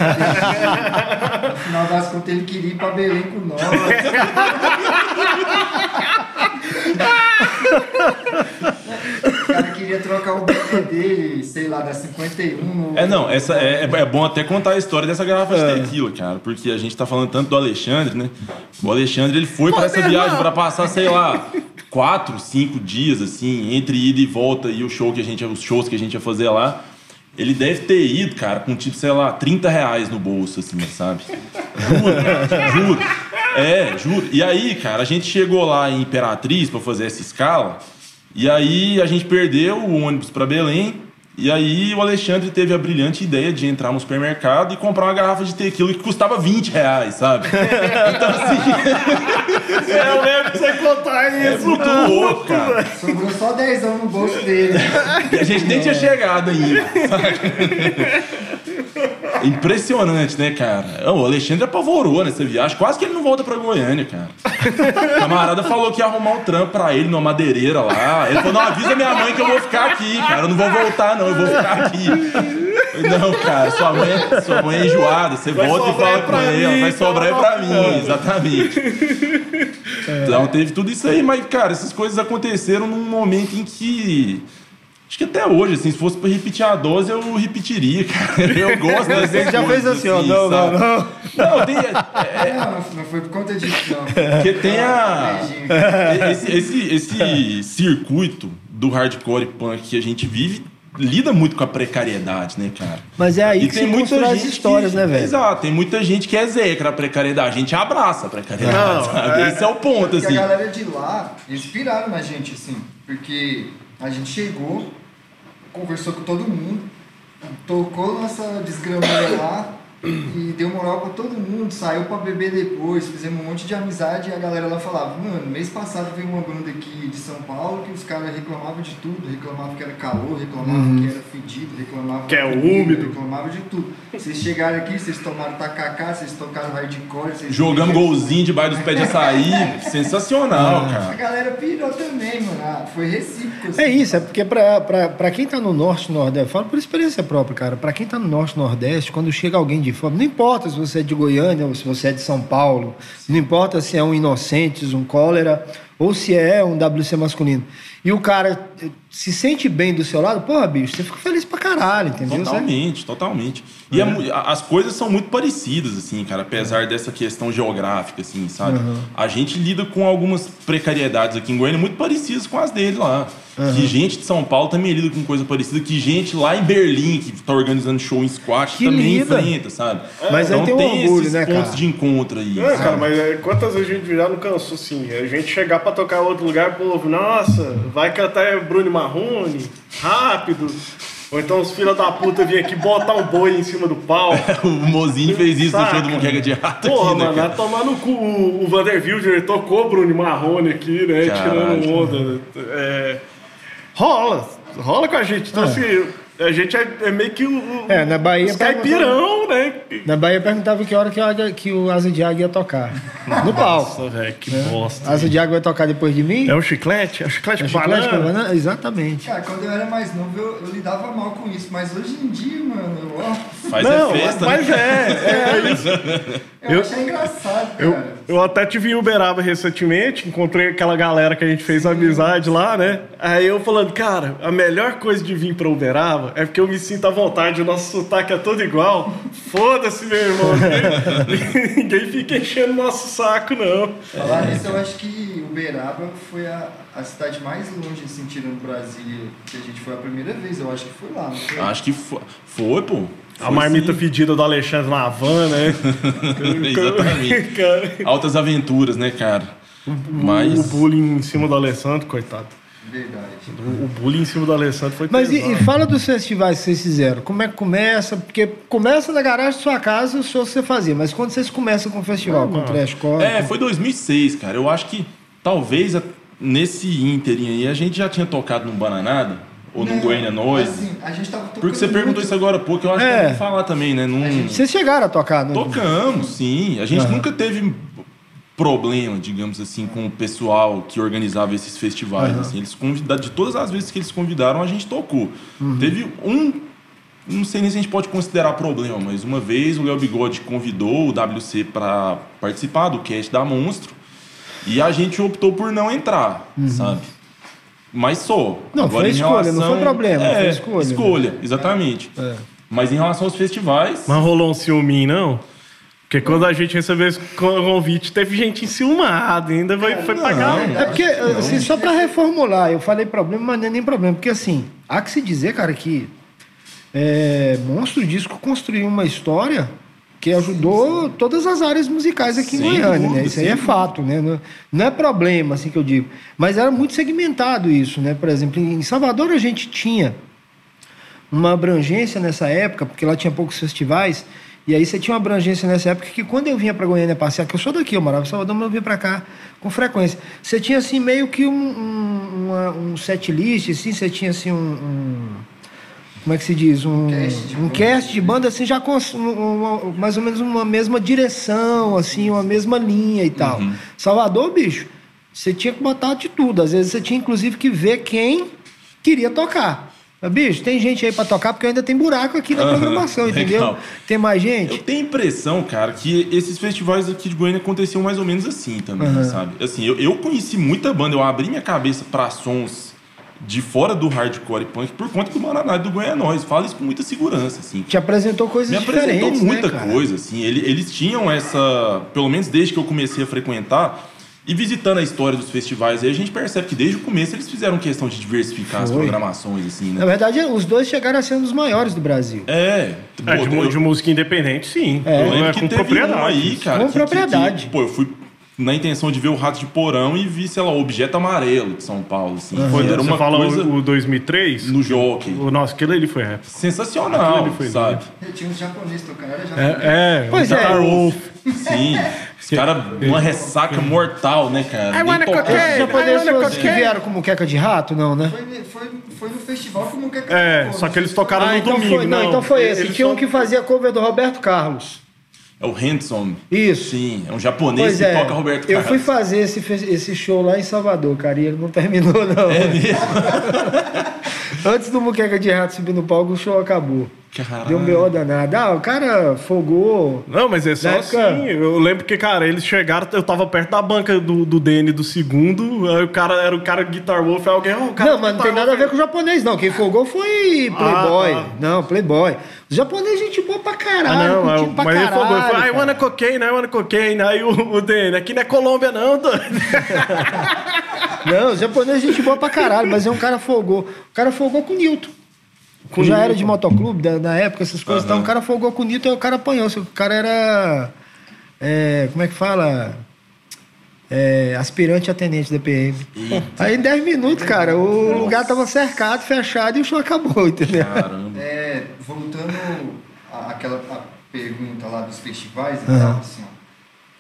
[LAUGHS] No final das contas ele queria ir pra Belém com nós. Cara [LAUGHS] queria trocar o BT dele, sei lá, da 51 no... É, não, essa é, é- é bom até contar a história dessa garrafa de tequila, cara, porque a gente tá falando tanto do Alexandre, né? O Alexandre, ele foi pra essa viagem pra passar, sei lá, quatro, cinco dias, assim, entre ida e volta e o show que a gente, os shows que a gente ia fazer lá. Ele deve ter ido, cara, com tipo, sei lá, 30 reais no bolso, assim, sabe? Juro, cara, juro. É, juro. E aí, cara, a gente chegou lá em Imperatriz pra fazer essa escala. E aí a gente perdeu o ônibus pra Belém. E aí o Alexandre teve a brilhante ideia de entrar no supermercado e comprar uma garrafa de tequila que custava 20 reais, sabe? [LAUGHS] Então assim, Eu lembro de você contar é isso. muito louco, cara. Sobrou só 10 anos no bolso dele. E a gente nem tinha chegado ainda. sabe? [LAUGHS] Impressionante, né, cara? O Alexandre apavorou nessa viagem. Quase que ele não volta pra Goiânia, cara. O [LAUGHS] camarada falou que ia arrumar um trampo pra ele numa madeireira lá. Ele falou: não, avisa minha mãe que eu vou ficar aqui, cara. Eu não vou voltar, não, eu vou ficar aqui. Não, cara, sua mãe, sua mãe é enjoada. Você Vai volta e sobrar fala é com ela, vai sobrar é tá pra mim, exatamente. Então teve tudo isso aí, mas, cara, essas coisas aconteceram num momento em que Acho que até hoje, assim, se fosse pra repetir a dose, eu repetiria, [LAUGHS] cara. Eu gosto Mas ele já fez assim, ó. Não, não, sabe? não. Não, tem. é- Não, não, não foi por conta disso, não. porque tem a. [LAUGHS] Esse, esse, esse circuito do hardcore punk que a gente vive lida muito com a precariedade, né, cara? Mas é aí E que se constrói as histórias, que, né, velho? Exato, tem muita gente que é zeca a precariedade. A gente abraça a precariedade, Não, sabe? é- Esse é o ponto, Porque assim. a galera de lá, eles piraram na gente, assim. Porque a gente chegou, conversou com todo mundo, tocou nossa desgrameira lá e deu moral pra todo mundo, saiu pra beber depois, fizemos um monte de amizade e a galera lá falava, mano, mês passado veio uma banda aqui de São Paulo que os caras reclamavam de tudo, reclamavam que era calor, reclamavam que era fedido, reclamavam Que é comida, úmido. reclamavam de tudo. Vocês chegaram aqui, vocês tomaram tacacá, vocês tocaram hardcore, vocês Jogamos golzinho debaixo dos pés de açaí. [LAUGHS] Sensacional, A cara. galera pirou também, mano. Ah, Foi recíproco. assim. É isso, é porque pra, pra, pra quem tá no norte e nordeste, eu falo por experiência própria, cara, pra quem tá no norte e nordeste, quando chega alguém de fora, não importa se você é de Goiânia ou se você é de São Paulo, não importa se é um Inocentes, um Cólera, ou se é um WC masculino, e o cara se sente bem do seu lado, porra, bicho, você fica feliz pra caralho, entendeu? Totalmente, totalmente. E é mu- a- as coisas são muito parecidas, assim, cara, apesar dessa questão geográfica, assim, sabe? A gente lida com algumas precariedades aqui em Goiânia muito parecidas com as dele lá. Que gente de São Paulo também lida com coisa parecida, que gente lá em Berlim, que tá organizando show em squat, Que também lida. enfrenta, sabe? Mas aí então tem um orgulho, esses né, pontos cara? de encontro aí. É, sabe? cara, mas é, quantas vezes a gente já não cansou assim? A gente chegar pra tocar em outro lugar, povo, nossa, vai cantar Bruno Marrone, rápido. Ou então os filhos da puta virem aqui botar um boi em cima do pau. [LAUGHS] O Mozinho fez isso no Saca? show do Muqueca de Rato Porra, aqui, né, mano, vai tomar no cu. O, o Vander Wilder tocou Bruno Marrone aqui, né? Caralho. tirando onda. É, rola, rola com a gente. Então, assim, a gente é, é meio que o, o- É, na Bahia os caipirão, né? Na Bahia perguntava que hora que, águia- que o Asa de Águia ia tocar. No palco. Nossa, velho, que bosta. Asa de Águia vai tocar depois de mim? É um chiclete? É um chiclete É com chiclete com banana? banana? Exatamente. Cara, quando eu era mais novo, eu, eu lidava mal com isso. Mas hoje em dia, mano, eu, Faz Não, é festa, mas né? é, é [LAUGHS] isso. eu, Eu- achei engraçado, cara. eu até tive em Uberaba recentemente, encontrei aquela galera que a gente fez amizade lá, né? Aí eu falando, cara, a melhor coisa de vir pra Uberaba é porque eu me sinto à vontade, o nosso sotaque é todo igual. Foda-se, meu irmão. Ninguém, [LAUGHS] ninguém fica enchendo nosso saco, não. Falar nisso, eu acho que Uberaba foi a, a cidade mais longe, assim, tirando Brasília, que a gente foi a primeira vez. Eu acho que foi lá, não foi? Acho que foi, foi pô. A marmita sim. pedida do Alexandre na van, né? [LAUGHS] Exatamente. Cara, Altas aventuras, né, cara? Mas. O bullying em cima do Alessandro, coitado. Verdade. O, o bullying em cima do Alessandro foi Mas e, e fala dos festivais que vocês fizeram. Como é que começa? Porque começa na garagem da sua casa, o show que você fazia. Mas quando vocês começam com o festival, com o Trash Core... É, foi 2006, cara. Eu acho que talvez nesse ínterim aí a gente já tinha tocado no Bananada ou no Não, Goiânia Noise. Assim, a gente tava tocando Porque você perguntou muito. isso agora há pouco, eu acho É. que eu falar também, né? Num... Vocês chegaram a tocar, né? Tocamos, sim. A gente Aham. nunca teve problema, digamos assim, com o pessoal que organizava esses festivais. assim. Eles convidaram, de todas as vezes que eles convidaram, a gente tocou. Uhum. Teve um. Não sei nem se a gente pode considerar problema, mas uma vez o Léo Bigode convidou o WC para participar do cast da Monstro e a gente optou por não entrar, sabe? Mas. Uhum. Não, Agora, foi em escolha, não foi problema, É, foi escolha, né? Escolha, exatamente. É. Mas em relação aos festivais. Mas rolou um ciúminho, não? Porque quando a gente recebeu esse convite, teve gente enciumada, ainda foi, foi pagar. É porque, assim, só pra reformular, eu falei problema, mas não é nem problema. Porque, assim, há que se dizer, cara, que é, Monstro Disco construiu uma história que ajudou todas as áreas musicais aqui em Goiânia, dúvida, né? Isso aí é fato, né? Não, não é problema, assim que eu digo. Mas era muito segmentado isso, né? Por exemplo, em Salvador a gente tinha uma abrangência nessa época, porque lá tinha poucos festivais, e aí você tinha uma abrangência nessa época que quando eu vinha para Goiânia passear, que eu sou daqui, eu morava em Salvador, mas eu vinha para cá com frequência. Você tinha assim meio que um, um, uma- um set list, assim, você tinha assim um, um- como é que se diz? Um Cast de um banda. cast de banda assim já com um- uma- mais ou menos uma mesma direção, assim, uma mesma linha e tal. Salvador, bicho, você tinha que botar de tudo. Às vezes você tinha inclusive que ver quem queria tocar. Mas, bicho, tem gente aí pra tocar porque ainda tem buraco aqui na Aham, programação, entendeu? legal. Tem mais Eu gente? tenho a impressão, cara, que esses festivais aqui de Goiânia aconteciam mais ou menos assim também, Aham. sabe? Assim, eu, eu conheci muita banda, eu abri minha cabeça pra sons de fora do hardcore e punk por conta do Mananá e do Goianóis. Fala isso com muita segurança, assim. Te apresentou coisas Me diferentes, apresentou muita né, coisa, assim. Ele- eles tinham essa. Pelo menos desde que eu comecei a frequentar e visitando a história dos festivais, aí a gente percebe que desde o começo eles fizeram questão de diversificar as Foi. programações, assim, né? Na verdade, os dois chegaram a ser um dos maiores do Brasil. É, pô, É, de, mu- eu- de música independente, sim. É. Eu lembro É, que com teve propriedade. um aí, cara. Com que- que- propriedade. que, pô, eu fui na intenção de ver o Rato de Porão e vi, sei lá, o Objeto Amarelo de São Paulo, assim. Foi, Era você uma fala coisa o, o 2003? no jockey. O nosso, aquele ali foi rap. Sensacional, Aquilo ali foi sabe? Eu tinha uns japoneses tocando, era japonês. É, é Pois o é. Wolf. Sim. Os caras, uma ressaca mortal, né, cara? I wanna cocaine. Os É, japoneses que vieram com muqueca de rato, não, né? Foi, foi, foi no festival que nunca É, só que eles tocaram no então domingo. foi, não, não, então foi esse. Tinha um só- que fazia cover do Roberto Carlos. É o Handsome. Isso. Sim, é um japonês Pois que é, toca Roberto eu Carlos. fui fazer esse, esse show lá em Salvador, cara, e ele não [LAUGHS] terminou, não. É mesmo? [LAUGHS] Antes do Muqueca de Rato subir no palco, o show acabou. Caralho. Deu um B.O. danado. Ah, o cara folgou. Não, mas é só Na assim. época- Eu lembro que, cara, eles chegaram, eu tava perto da banca do, do DN do segundo, aí o cara era o cara Guitar Wolf, alguém, "Ó, o cara Não, mas não tem nada a ver com o japonês, não. Quem folgou foi Playboy. Ah, tá. Não, Playboy. Os japoneses, gente boa pra caralho. Ah, não, curtindo é, pra mas ele caralho, falou, ele falou, I cara. wanna cocaine, I wanna cocaine. Aí o, o DN, aqui não é Colômbia não, doido. [LAUGHS] Não, os japoneses, gente boa pra caralho, mas é um cara folgou. O cara folgou com o Newton. Com já era de motoclube, da- na época, essas coisas. Aham. Então, o cara folgou com o Newton e o cara apanhou. O cara era. é, como é que fala? É, aspirante a tenente da PM. Aí em 10 minutos, cara, o lugar tava cercado, fechado e o show acabou, entendeu? Caramba. É, voltando àquela à pergunta lá dos festivais e Aham. tal, assim, ó.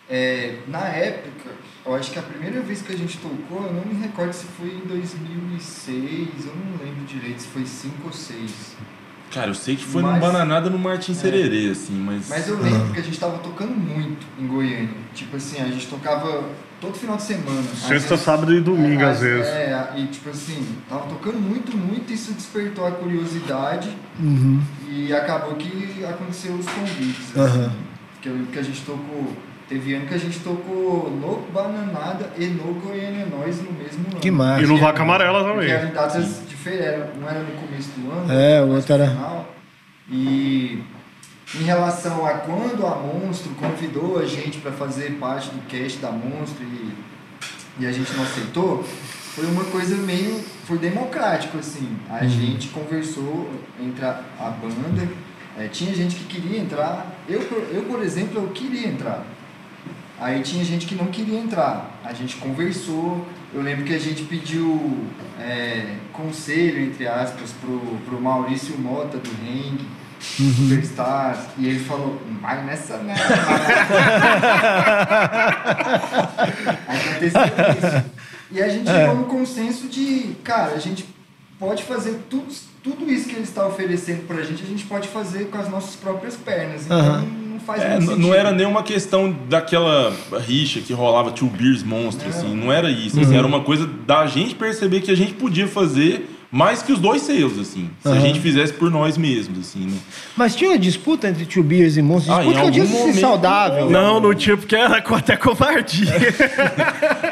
É, na época, eu acho que a primeira vez que a gente tocou, eu não me recordo se foi em 2006, eu não lembro direito se foi 5 ou 6. Cara, eu sei que foi Mas- no Bananada no Martins Sererê, assim, mas. Mas eu lembro que a gente tava tocando muito em Goiânia. Tipo assim, a gente tocava todo final de semana. Sexta, vezes- sábado e domingo, às vezes. É, e tipo assim, tava tocando muito, muito, isso despertou a curiosidade Uhum. e acabou que aconteceu os convites. Assim, que eu lembro que a gente tocou. Teve ano que a gente tocou no Bananada e no Goiânia Nós no mesmo ano. Que massa. E no Vaca Amarela também. Porque eram datas diferentes, um era no começo do ano, É, o mais outro era- final. E em relação a quando a Monstro convidou a gente para fazer parte do cast da Monstro e, e a gente não aceitou, foi uma coisa meio. Foi democrático, assim. A Uhum. gente conversou entre a, a banda, eh, tinha gente que queria entrar. Eu, por- eu, por exemplo, eu queria entrar. Aí tinha gente que não queria entrar. A gente conversou. Eu lembro que a gente pediu é, conselho, entre aspas, pro, pro Maurício Mota do Hang, Superstars. E ele falou, "Não vai nessa não. [LAUGHS] Aconteceu isso. E a gente chegou no consenso de, cara, a gente pode fazer tudo, tudo isso que ele está oferecendo pra gente, a gente pode fazer com as nossas próprias pernas. Então Aham. não faz É, não era nenhuma questão daquela rixa que rolava Two Beers Monstro, assim, não era isso. assim, era uma coisa da gente perceber que a gente podia fazer mais que os dois selos, assim. Se a Aham. gente fizesse por nós mesmos, assim, né? Mas tinha uma disputa entre Tio Beers e Monstros. Ah, Disputa que eu disse momento- saudável. Não, no tipo que era até covardia. [LAUGHS]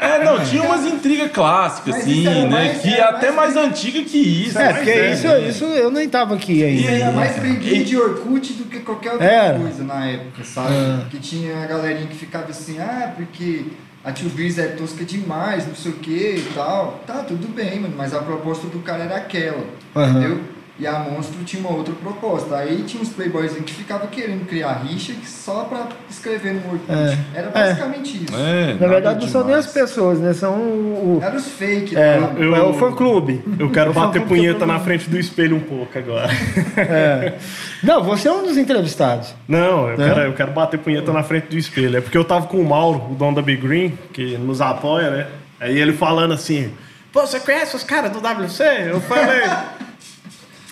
É, não, tinha umas intrigas clássicas, Mas assim, isso era né? mais- que é era até mais- mais antiga que isso. É, porque isso, né? isso eu nem tava aqui ainda. Era E- mais briguinha de Orkut do que qualquer outra Era. coisa na época, sabe? Ah. Que tinha a galerinha que ficava assim, ah, porque a Tio Biz é tosca demais, não sei o que e tal. Tá, tudo bem, mano, mas a proposta do cara era aquela, Aham. entendeu? E a Monstro tinha uma outra proposta. Aí tinha uns playboys que ficavam querendo criar rixa só pra escrever no Orkut. É. Era basicamente isso. É, Na verdade, não são nem as pessoas, né? São o. o- Era os fake, é, né? eu- é o fã-clube. Eu quero [LAUGHS] É bater punheta na frente do espelho um pouco agora. É. Não, você é um dos entrevistados. Não, eu, É? quero, eu quero bater punheta na frente do espelho. É porque eu tava com o Mauro, o dono da Big Green, que nos apoia, né? Aí ele falando assim: Pô, você conhece os caras do WC? Eu falei: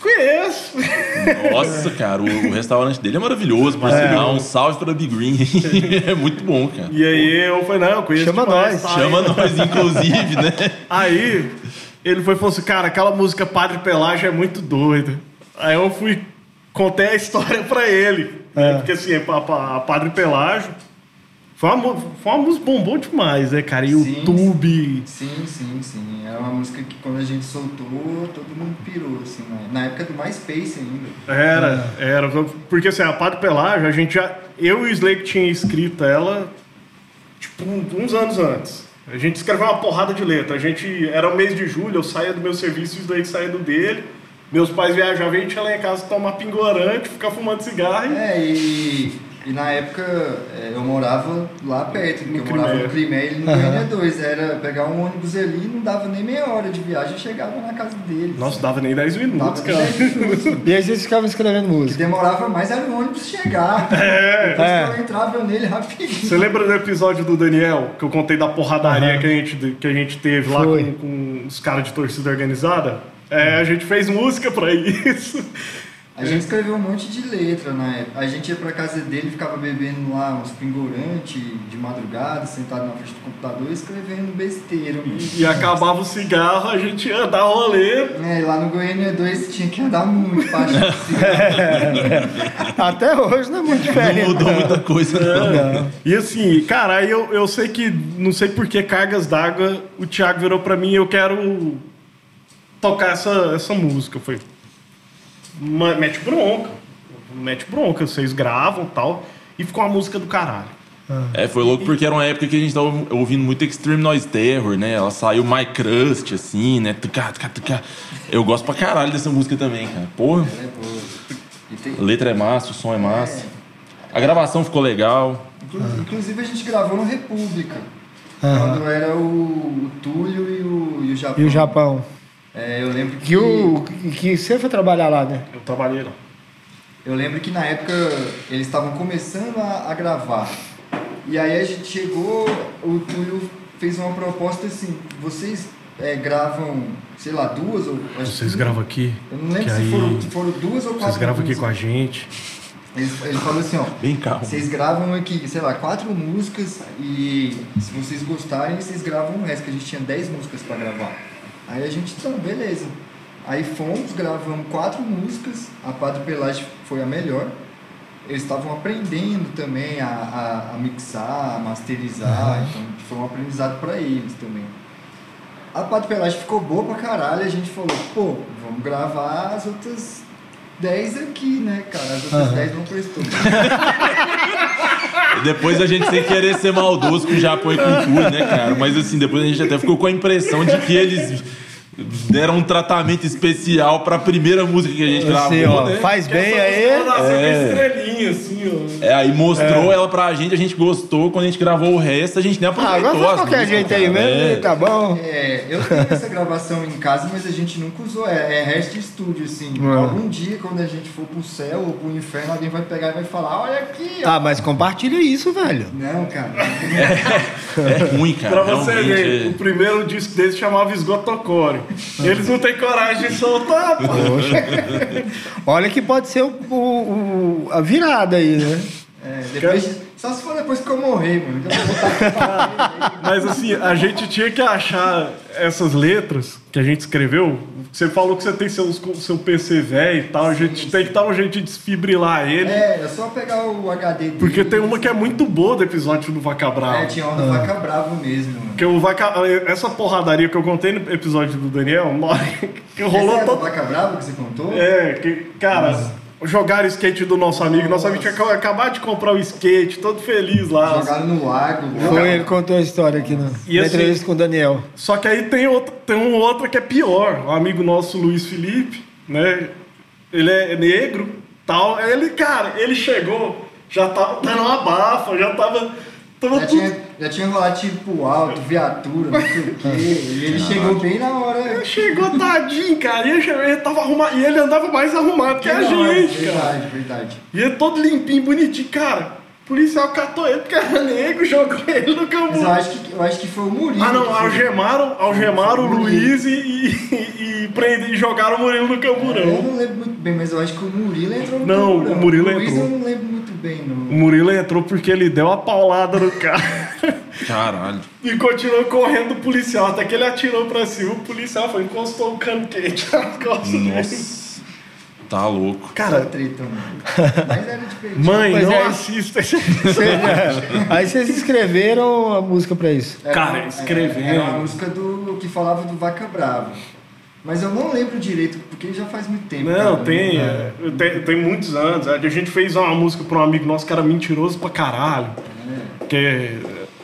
Conheço. Nossa, cara, o, o restaurante dele é maravilhoso, por sinal. Um salve para Big Green. [LAUGHS] é muito bom, cara. E aí eu falei: Não, eu conheço. Chama demais, nós, tá? Chama nós, inclusive, né? [LAUGHS] Aí ele foi e falou assim: Cara, aquela música Padre Pelágio é muito doida. Aí eu fui, contei a história pra ele. né? Porque assim, a, a- a Padre Pelágio Foi uma, foi uma música bombou demais, né, cara? YouTube. Sim, sim, sim. É uma música que quando a gente soltou, todo mundo pirou, assim, né? na época do MySpace ainda. Era, era. Porque assim, a Padre Pelágio, a gente já. Eu e o Slake tinha escrito ela, tipo, uns anos antes. A gente escreveu uma porrada de letra. A gente. Era o mês de julho, eu saía do meu serviço e o Slake saía do dele. Meus pais viajavam e a gente ia lá em casa tomar pingorante, ficar fumando cigarro. e- É, e, e na época é, eu morava lá perto, porque No eu morava Crimeia. no Crimeia e no Goiânia [LAUGHS] 2. Era pegar um ônibus ali, não dava nem meia hora de viagem, eu chegava na casa deles. Nossa, dava nem 10 minutos, Dava cara. 10 minutos. [LAUGHS] E aí vocês ficavam escrevendo O que música. demorava mais era o ônibus chegar. [LAUGHS] É. Depois É. que eu entrava nele rapidinho. Você lembra do episódio do Daniel, que eu contei da porradaria que, a gente, que a gente teve lá Foi. com, com os caras de torcida organizada? É, a gente fez música pra isso. A gente escreveu um monte de letra na época. A gente ia pra casa dele, ficava bebendo lá uns pingorantes de madrugada, sentado na frente do computador, escrevendo besteira. E, e acabava o cigarro, a gente ia dar rolê. É, lá no Goiânia 2 tinha que andar muito pra achar [LAUGHS] esse [LAUGHS] Até hoje não é muito Não diferente. mudou muita coisa, não. E assim, cara, aí eu, eu sei que, não sei por que cargas d'água, o Thiago virou pra mim, eu quero tocar essa, essa música. Foi, "Ma- mete bronca, mete bronca, vocês gravam e tal, e ficou uma música do caralho. É, foi louco porque era uma época que a gente tava ouvindo muito Extreme Noise Terror, né? Ela saiu My Crust, assim, né? Tucá, tucá, tucá. Eu gosto pra caralho dessa música também, cara. Porra, É a letra é massa, o som é massa. A gravação ficou legal. inclu- Inclusive a gente gravou no República. Quando era o, o Túlio e o, e o Japão. E o Japão? É, eu lembro que. Que, o, que você foi trabalhar lá, né? Eu trabalhei lá. Eu lembro que na época eles estavam começando a, a gravar. E aí a gente chegou, o Túlio fez uma proposta assim, vocês é, gravam, sei lá, duas ou. acho Vocês que- gravam aqui, Eu não lembro se aí foram, se foram duas ou quatro. vocês gravam aqui com a gente. Ele, ele falou assim, ó. Bem calmo. Vocês gravam aqui, sei lá, quatro músicas e se vocês gostarem, vocês gravam o resto, que a gente tinha dez músicas pra gravar. Aí a gente, então, beleza. Aí fomos, gravamos quatro músicas, a Padre Pelágio foi a melhor. Eles estavam aprendendo também a, a, a mixar, a masterizar, então foi um aprendizado pra eles também. A Padre Pelágio ficou boa pra caralho, a gente falou, pô, vamos gravar as outras 10 aqui, né, cara? As outras 10 não prestou. E [LAUGHS] depois a gente, sem querer ser maldoso com o Japão e com o Curi, né, cara? Mas assim, depois a gente até ficou com a impressão de que eles deram um tratamento especial pra primeira música que a gente gravou, Assim, ó, né? faz bem Essa música aí. É. estrelinha, assim, ó. É, aí mostrou ela pra gente, a gente gostou. Quando a gente gravou o resto, a gente nem Ah, aproveitou. agora faz as qualquer músicas, jeito aí mesmo, É. tá bom. É, eu tenho essa gravação em casa, mas a gente nunca usou. É, é resto de estúdio, assim. É. Algum dia, quando a gente for pro céu ou pro inferno, alguém vai pegar e vai falar: Olha aqui, ó. Ah, mas compartilha isso, velho. Não, cara. É ruim, cara. Pra você ver, é. o primeiro disco deles chamava Esgotocore. [LAUGHS] Eles não têm coragem de soltar, pô. Olha que pode ser o, o- o- a virada aí, né? É, depois, só se for depois que eu morrer, mano. que eu vou botar [LAUGHS] Mas assim, a gente tinha que achar essas letras que a gente escreveu. Você falou que você tem seus, seu PC velho e tal. A gente tem que dar um jeito de desfibrilar ele. É, é só pegar o HD dele. Porque tem uma que é muito boa do episódio do Vaca Brava. É, tinha uma do Vaca Bravo mesmo. mano. Que o Vaca, essa porradaria que eu contei no episódio do Daniel, [LAUGHS] que rolou Essa é a do todo. Vaca Bravo que você contou? É, que, cara, jogaram o skate do nosso amigo. Nosso amigo tinha acabado de comprar o skate, todo feliz lá. Jogaram no lago. Foi, ele contou a história aqui no, E na assim- entrevista com o Daniel. Só que aí tem, outra, tem um outra que é pior. Um amigo nosso, Luiz Felipe, né? Ele é negro, tal. Ele, cara, ele chegou, já tava dando uma bafa, já tava. Tava Já tudo. tinha, já tinha rolado tipo alto, viatura, não sei o quê. [LAUGHS] E ele chegou bem na hora. Ele chegou tadinho, cara. E ele, chegou- ele tava arrumado. E ele andava mais arrumado que a Na hora, gente, cara. Verdade, verdade. E ele todo limpinho, bonitinho, cara. O policial catou ele porque era negro, [LAUGHS] jogou ele no Mas campo. eu acho que, eu acho que foi o Murilo. Ah, não, algemaram, algemaram o. Luiz e, e, e, prende- e jogaram o Murilo no Eu camburão. não lembro muito bem, mas eu acho que o Murilo entrou no Não, camburão. o Murilo Luiz entrou. eu não lembro muito bem, O não. Murilo entrou porque ele deu a paulada no cara [LAUGHS] Caralho. e continuou correndo do policial, até que ele atirou pra cima. O policial foi, encostou o cano quente nas costas dele. Tá louco. Cara, mano. Mas era divertido. mãe, Pois não é. assista esse [LAUGHS] é. Aí vocês escreveram a música pra isso. Era Cara, uma- escrevendo. Era uma música do, que falava do Vaca Brava. Mas eu não lembro direito, porque já faz muito tempo. Não, cara. tem, é, tem. Tem muitos anos. A gente fez uma música pra um amigo nosso que era mentiroso pra caralho. Porque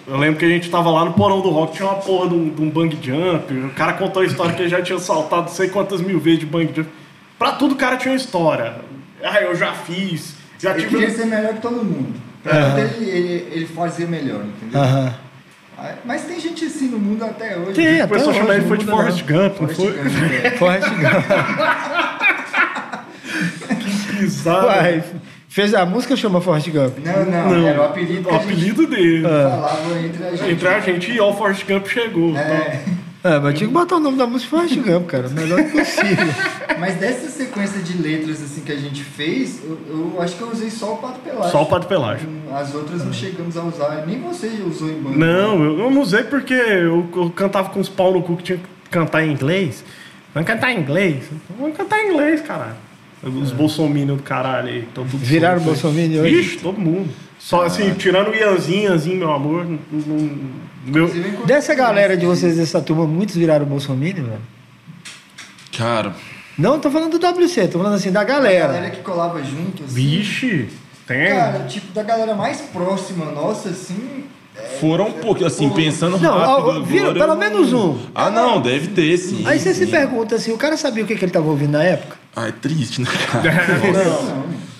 eu lembro que a gente tava lá no porão do rock, tinha uma porra de um, de um bang jump. O cara contou a história que ele já tinha saltado não sei quantas mil vezes de bang jump. Pra tudo o cara tinha uma história. Ah, eu já fiz. Já Ele tive. queria ser melhor que todo mundo. Pra tudo ele, ele, ele fazia melhor, entendeu? Ah, Mas tem gente assim no mundo até hoje. Tem, O pessoal até chamava ele hoje, foi de Forrest Gump, não Forrest foi? Gump, é. [LAUGHS] Forrest Gump. Pisado. Uai, fez a música chama Forrest Gump. Não, não, Não. era o apelido que O apelido dele. falava entre a gente. Entre a gente e ó, o Forrest Gump chegou. É, É, mas tinha que botar o nome da música Forrest Gump, cara. O melhor possível. [LAUGHS] mas dessa sequência de letras assim que a gente fez, eu, eu acho que eu usei só o Pato Pelágio. Só o Pato Pelágio. As outras não chegamos a usar, nem você usou em banda. Não, eu, eu não usei porque eu, eu cantava com os pau no cu que tinha que cantar em inglês. Vamos cantar em inglês? Vamos cantar em inglês, caralho. Os bolsominions do caralho aí. tão tudo Viraram bolsominion hoje? Vixe, todo mundo. Só assim, tirando o Ianzinho, Ianzinho, meu amor. não- não- meu, Dessa galera de vocês, dessa turma, muitos viraram Bolsonaro, velho? Cara, Não, tô falando do WC, tô falando assim, da A galera galera. que colava junto, assim. vixe, tem. Cara, tipo, da galera mais próxima nossa, assim. foram um pouco, assim, pensando Não, rápido. viram pelo eu- menos um. Ah, não, deve ter, sim. Aí você se sim. pergunta assim, o cara sabia o que, que ele tava ouvindo na época? Ah, é triste, né, [LAUGHS] cara?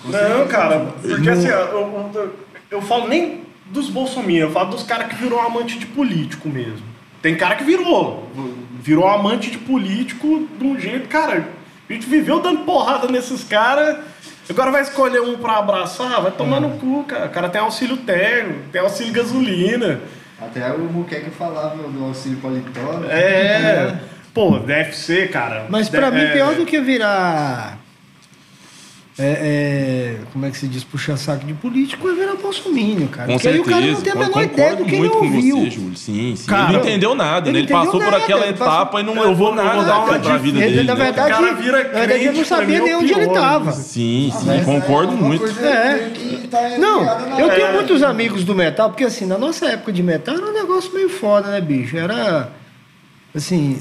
Não, Não, cara, porque assim, ó, eu, eu, eu falo nem dos bolsominions, eu falo dos caras que virou amante de político mesmo. Tem cara que virou, virou amante de político de um jeito, cara, a gente viveu dando porrada nesses caras, agora vai escolher um pra abraçar, vai tomar no cu, cara. O cara tem auxílio terno, tem auxílio gasolina. Até o Muqueca falava do auxílio paletó. né? É, pô, deve ser, cara. Mas pra De- mim, é, pior do que virar. É, é, como é que se diz? Puxar saco de político é virar bolsominion, cara. Com Porque aí certeza. o cara não tem a menor concordo ideia do que ele muito com ouviu. você, Júlio. Sim, sim. Cara, ele não entendeu nada, ele né? Ele entendeu passou por nada, aquela ele passou- etapa e não Eu vou- levou nada pra dica. vida Ele, dele. na né, verdade, O cara vira na verdade, ele não crente, sabia nem é o onde ele pior, tava. Sim, sim, Mas concordo é muito. coisa É. tá Não, eu tenho É. muitos amigos do metal, porque assim, na nossa época de metal era um negócio meio foda, né, bicho? Era. Assim,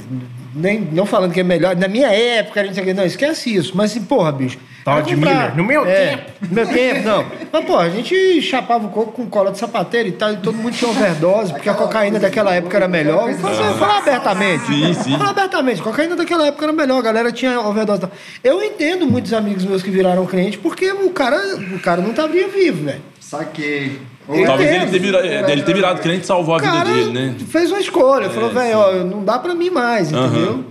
nem, não falando que é melhor, na minha época, a gente não, esquece isso, mas assim, porra, bicho. Era de Miller. No meu é, tempo. No meu tempo, não. Mas, porra, a gente chapava o coco com cola de sapateiro e tal, e todo mundo tinha overdose, porque a cocaína daquela época era melhor. Falar, falar abertamente. Sim, sim. Falar abertamente, cocaína daquela época era melhor, a galera tinha overdose. e tal. Eu entendo muitos amigos meus que viraram crente, porque o cara, o cara não estaria vivo, velho. Saquei. Eu Talvez ele ter, virado, é, ele ter virado crente salvou a O vida cara dele, né? fez uma escolha, falou, É, velho, sim. ó, não dá pra mim mais, entendeu?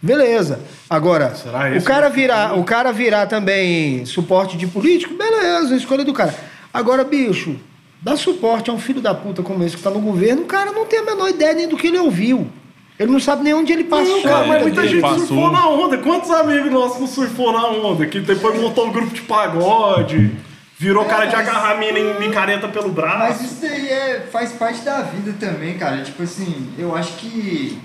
Beleza. Agora, Será o cara virar, o cara virar também suporte de político, beleza, escolha do cara. Agora, bicho, dá suporte a um filho da puta como esse que tá no governo, o cara não tem a menor ideia nem do que ele ouviu. Ele não sabe nem onde ele passou. Não, cara, mas muita gente Passou. surfou na onda. Quantos amigos nossos não surfou na onda? Que depois montou um grupo de pagode, virou cara de mas- agarrar a mina em, em careta pelo Mas braço. isso daí é, faz parte da vida também, cara. Tipo assim, eu acho que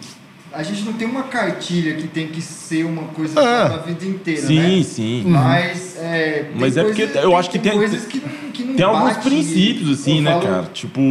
a gente não tem uma cartilha que tem que ser uma coisa Ah. pra vida inteira, Sim, né? sim. Mas, é, Mas é porque eu acho que tem- coisas que, não- que não Tem alguns princípios, assim, né, falo- cara? Tipo,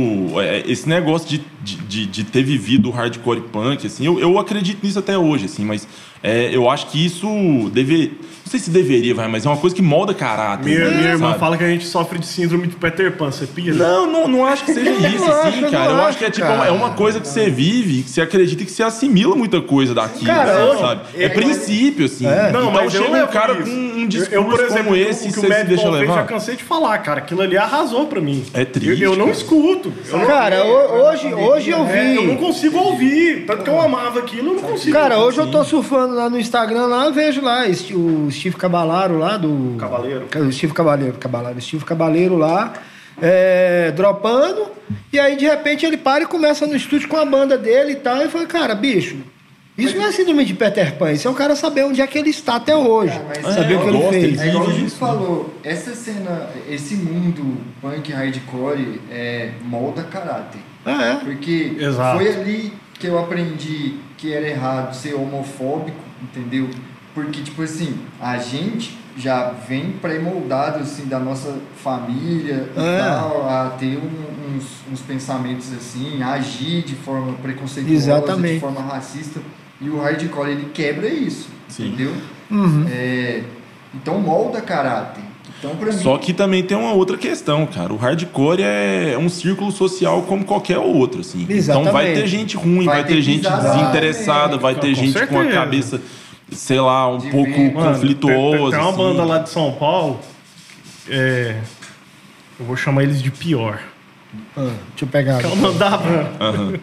é, esse negócio de, de, de, de ter vivido o hardcore punk, assim, eu, eu acredito nisso até hoje, assim, mas é, eu acho que isso deve. Não sei se deveria, vai, mas é uma coisa que molda caráter. Minha, né, minha irmã fala que a gente sofre de síndrome de Peter Pan, você pira? Não, não, não acho que seja [LAUGHS] Eu isso, assim, eu cara. Eu acho acho, que é tipo, cara. é uma coisa que você vive, que você acredita que você assimila muita coisa daquilo, Cara, né, eu- sabe? É, é- princípio, assim. É. Então Não, mas eu chega um cara isso. com um Eu- discurso eu, por exemplo, como esse que o você se deixa Ball fez, já levar. cansei de falar, cara. Aquilo ali arrasou pra mim. É triste, Eu, eu não escuto. Eu não, Cara, ho- hoje, hoje eu é, eu não vi. consigo ouvir. Tanto que eu amava aquilo, eu não consigo. Cara, hoje eu tô surfando lá no Instagram, lá vejo lá o Steve Cabalaro lá do. Cavaleiro. O Steve Cabaleiro, Cabalaro, Steve Cabaleiro lá, é, dropando, e aí de repente ele para e começa no estúdio com a banda dele e tal, e fala, cara, bicho, isso não é síndrome de Peter Pan, isso é o cara saber onde é que ele está até hoje, Ah, mas saber é, o que ele gosto, fez. É igual o Júlio falou, essa cena, esse mundo punk hardcore é, molda caráter. É, Porque Exato. foi ali que eu aprendi que era errado ser homofóbico entendeu? Porque, tipo assim, a gente já vem pré-moldado, assim, da nossa família e É. tal, a ter um- uns, uns pensamentos, assim, a agir de forma preconceituosa, Exatamente. de forma racista. E o hardcore, ele quebra isso, Sim. entendeu? Uhum. É, então molda caráter. Então, pra mim... Só que também tem uma outra questão, cara. O hardcore é um círculo social como qualquer outro, assim. Exatamente. Então vai ter gente ruim, vai, Vai ter ter gente desinteressada, vai ter Com gente com a certeza. cabeça, sei lá, um De pouco vento. Mano, conflituosa. Tem, tem uma assim. banda lá de São Paulo. é, eu vou chamar eles de pior. Ah, deixa eu pegar. Que é o nome da banda. Aham.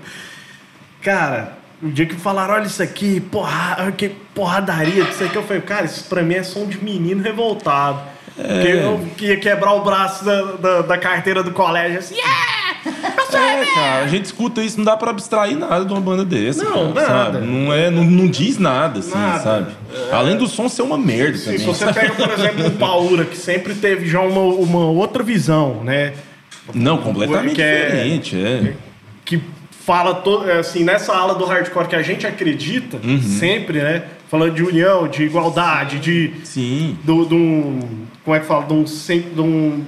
[LAUGHS] Cara, o dia que falaram, olha isso aqui, porra, que porradaria, isso aqui, eu falei, cara, isso pra mim é som de menino revoltado. Porque eu ia quebrar o braço da, da, da carteira do colégio assim, yeah! É, cara, a gente escuta isso, não dá pra abstrair nada de uma banda dessa. Não, cara, nada. sabe? Não, é, não, não diz nada, assim, Nada. sabe? Além do som ser uma merda Sim, também. se você pega, por exemplo, o Paura, que sempre teve já uma, uma outra visão, né? Não, completamente Que é- diferente, é. que fala to- é, assim nessa ala do hardcore que a gente acredita Uhum. sempre, né? Falando de união, de igualdade, de Sim. do, de um como é que fala, de um, de um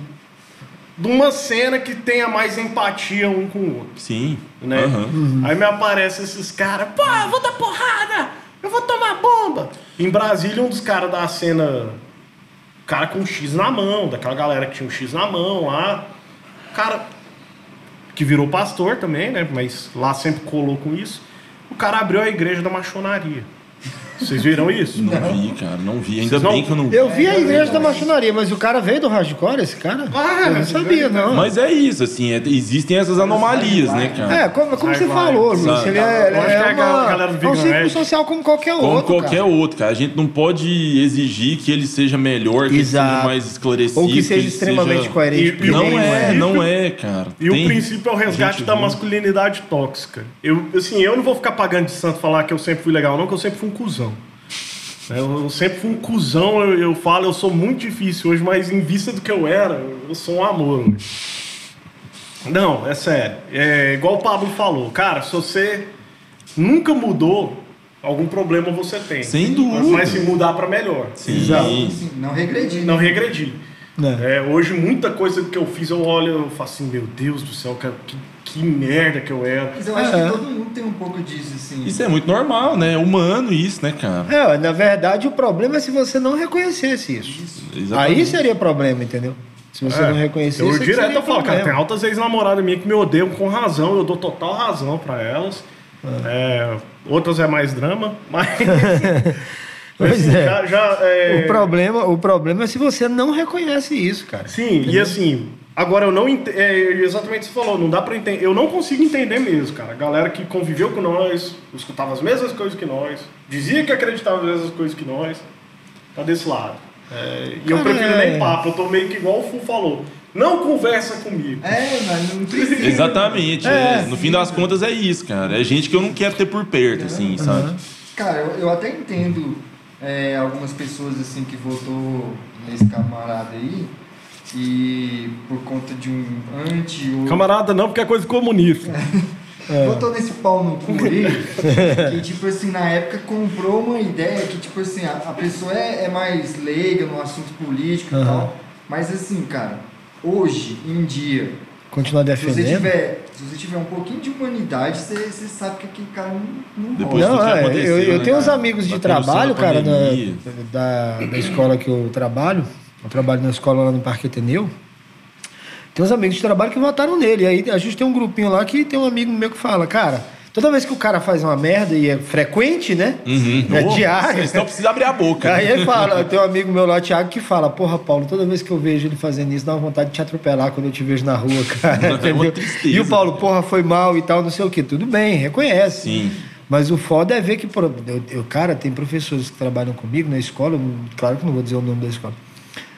de uma cena que tenha mais empatia um com o outro, Sim. né? Aham. Aí me aparecem esses caras, pô, eu vou dar porrada, eu vou tomar bomba. Em Brasília, um dos caras da cena, cara com um X na mão, daquela galera que tinha um X na mão lá, cara que virou pastor também, né? Mas lá sempre colou com isso. O cara abriu a igreja da maçonaria. Vocês viram isso? Não, vi, cara, não vi. Ainda Vocês não- bem que eu não vi. Eu vi a igreja da maçonaria, mas o cara veio do hardcore, esse cara? Ah, eu não sabia, não. Mas é isso, assim, é- existem essas anomalias, né, cara? É, como, como Vai, você vai. falou, Luiz, ele é, ele Eu acho é que a uma- é um círculo social como qualquer Como outro, qualquer cara. outro, cara. A gente não pode exigir que ele seja melhor, que Exato. ele seja mais esclarecido. Ou que seja ele extremamente seja- coerente. E- e Não é, não é, cara. E Tem o princípio é o resgate da masculinidade tóxica. Eu, assim, eu não vou ficar pagando de santo falar que eu sempre fui legal, não, que eu sempre fui um cuzão. Eu, eu sempre fui um cuzão, eu, eu falo, eu sou muito difícil hoje, mas em vista do que eu era, eu sou um amor. hoje. Não, é sério. É igual o Pablo falou, cara, se você nunca mudou, algum problema você tem. Sem dúvida. Mas se mudar pra melhor. Sim. Assim, não regredir. Não regredir. É. É, hoje, muita coisa que eu fiz, eu olho e falo assim, meu Deus do céu, cara, que, que merda que eu era. Mas eu acho É. que todo mundo tem um pouco disso, assim. Isso é muito normal, né? É humano isso, né, cara? É, na verdade, o problema é se você não reconhecesse isso. Exatamente. Aí seria problema, entendeu? Se você É, não reconhecesse Eu isso, direto eu falo, cara, tem altas ex-namoradas minhas que me odeiam com razão, eu dou total razão pra elas. É, outras é mais drama, mas. [LAUGHS] Pois assim, é. Já, já, é, O, problema, o problema é se você não reconhece isso, cara. Sim, e assim, agora eu não ent- é, exatamente o que você falou, não dá pra entender, eu não consigo entender mesmo, cara. A galera que conviveu com nós, escutava as mesmas coisas que nós, dizia que acreditava nas mesmas coisas que nós, tá desse lado. É, e eu Cara, prefiro é. nem papo, eu tô meio que igual o Fu falou. Não conversa comigo. É, mas não precisa. [LAUGHS] Exatamente. É, é. No fim das contas é isso, cara. É gente que eu não quero ter por perto, assim, sabe? Cara, eu, eu até entendo é, algumas pessoas assim que votou nesse camarada aí e por conta de um anti ou Camarada não, porque é coisa comunista. [LAUGHS] votou nesse pau no cu aí que tipo assim na época comprou uma ideia que tipo assim a, a pessoa é, é mais leiga no assunto político e Aham. tal, mas assim cara hoje em dia Continuar se você defendendo. tiver se você tiver um pouquinho de humanidade você, você sabe que aquele cara não, não Depois rola. Não, é, eu, eu né, tenho uns cara? amigos de trabalho, cara, da, da, da escola que eu trabalho. Eu trabalho na escola lá no Parque Ateneu. Tem uns amigos de trabalho que votaram nele. Aí a gente tem um grupinho lá que tem um amigo meu que fala, cara, toda vez que o cara faz uma merda e é frequente, né? Uhum. É Ô, diário. Vocês não precisam abrir a boca. Aí ele fala, [LAUGHS] tem um amigo meu lá, Thiago, que fala, porra, Paulo, toda vez que eu vejo ele fazendo isso, dá uma vontade de te atropelar quando eu te vejo na rua, [LAUGHS] cara. É uma tristeza, E o Paulo, né? porra, foi mal e tal, não sei o quê. Tudo bem, reconhece. Sim. Mas o foda é ver que, eu, eu- cara, tem professores que trabalham comigo na escola, claro que não vou dizer o nome da escola,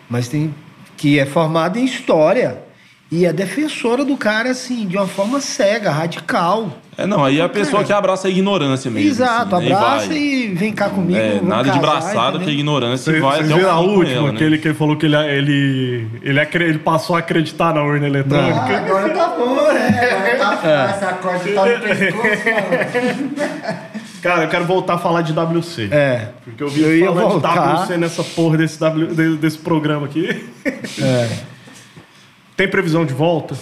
mas tem que é formada em história e é defensora do cara, assim, de uma forma cega, radical. É, não, aí é a pessoa que abraça a ignorância mesmo. Exato, assim, né, abraça vai. e vem cá comigo. É, nada de casar, braçada, entendeu? porque a ignorância Vocês vai até o a última, ela, né? aquele que falou que ele, ele, ele, ele passou a acreditar na urna Ah, eletrônica. agora tá bom, né? Agora tá fácil, a corda tá no pescoço, mano. Cara, eu quero voltar a falar de WC. É. Porque eu vi Eu voltar. de WC nessa porra desse, w, de- desse programa aqui. É. Tem previsão de volta?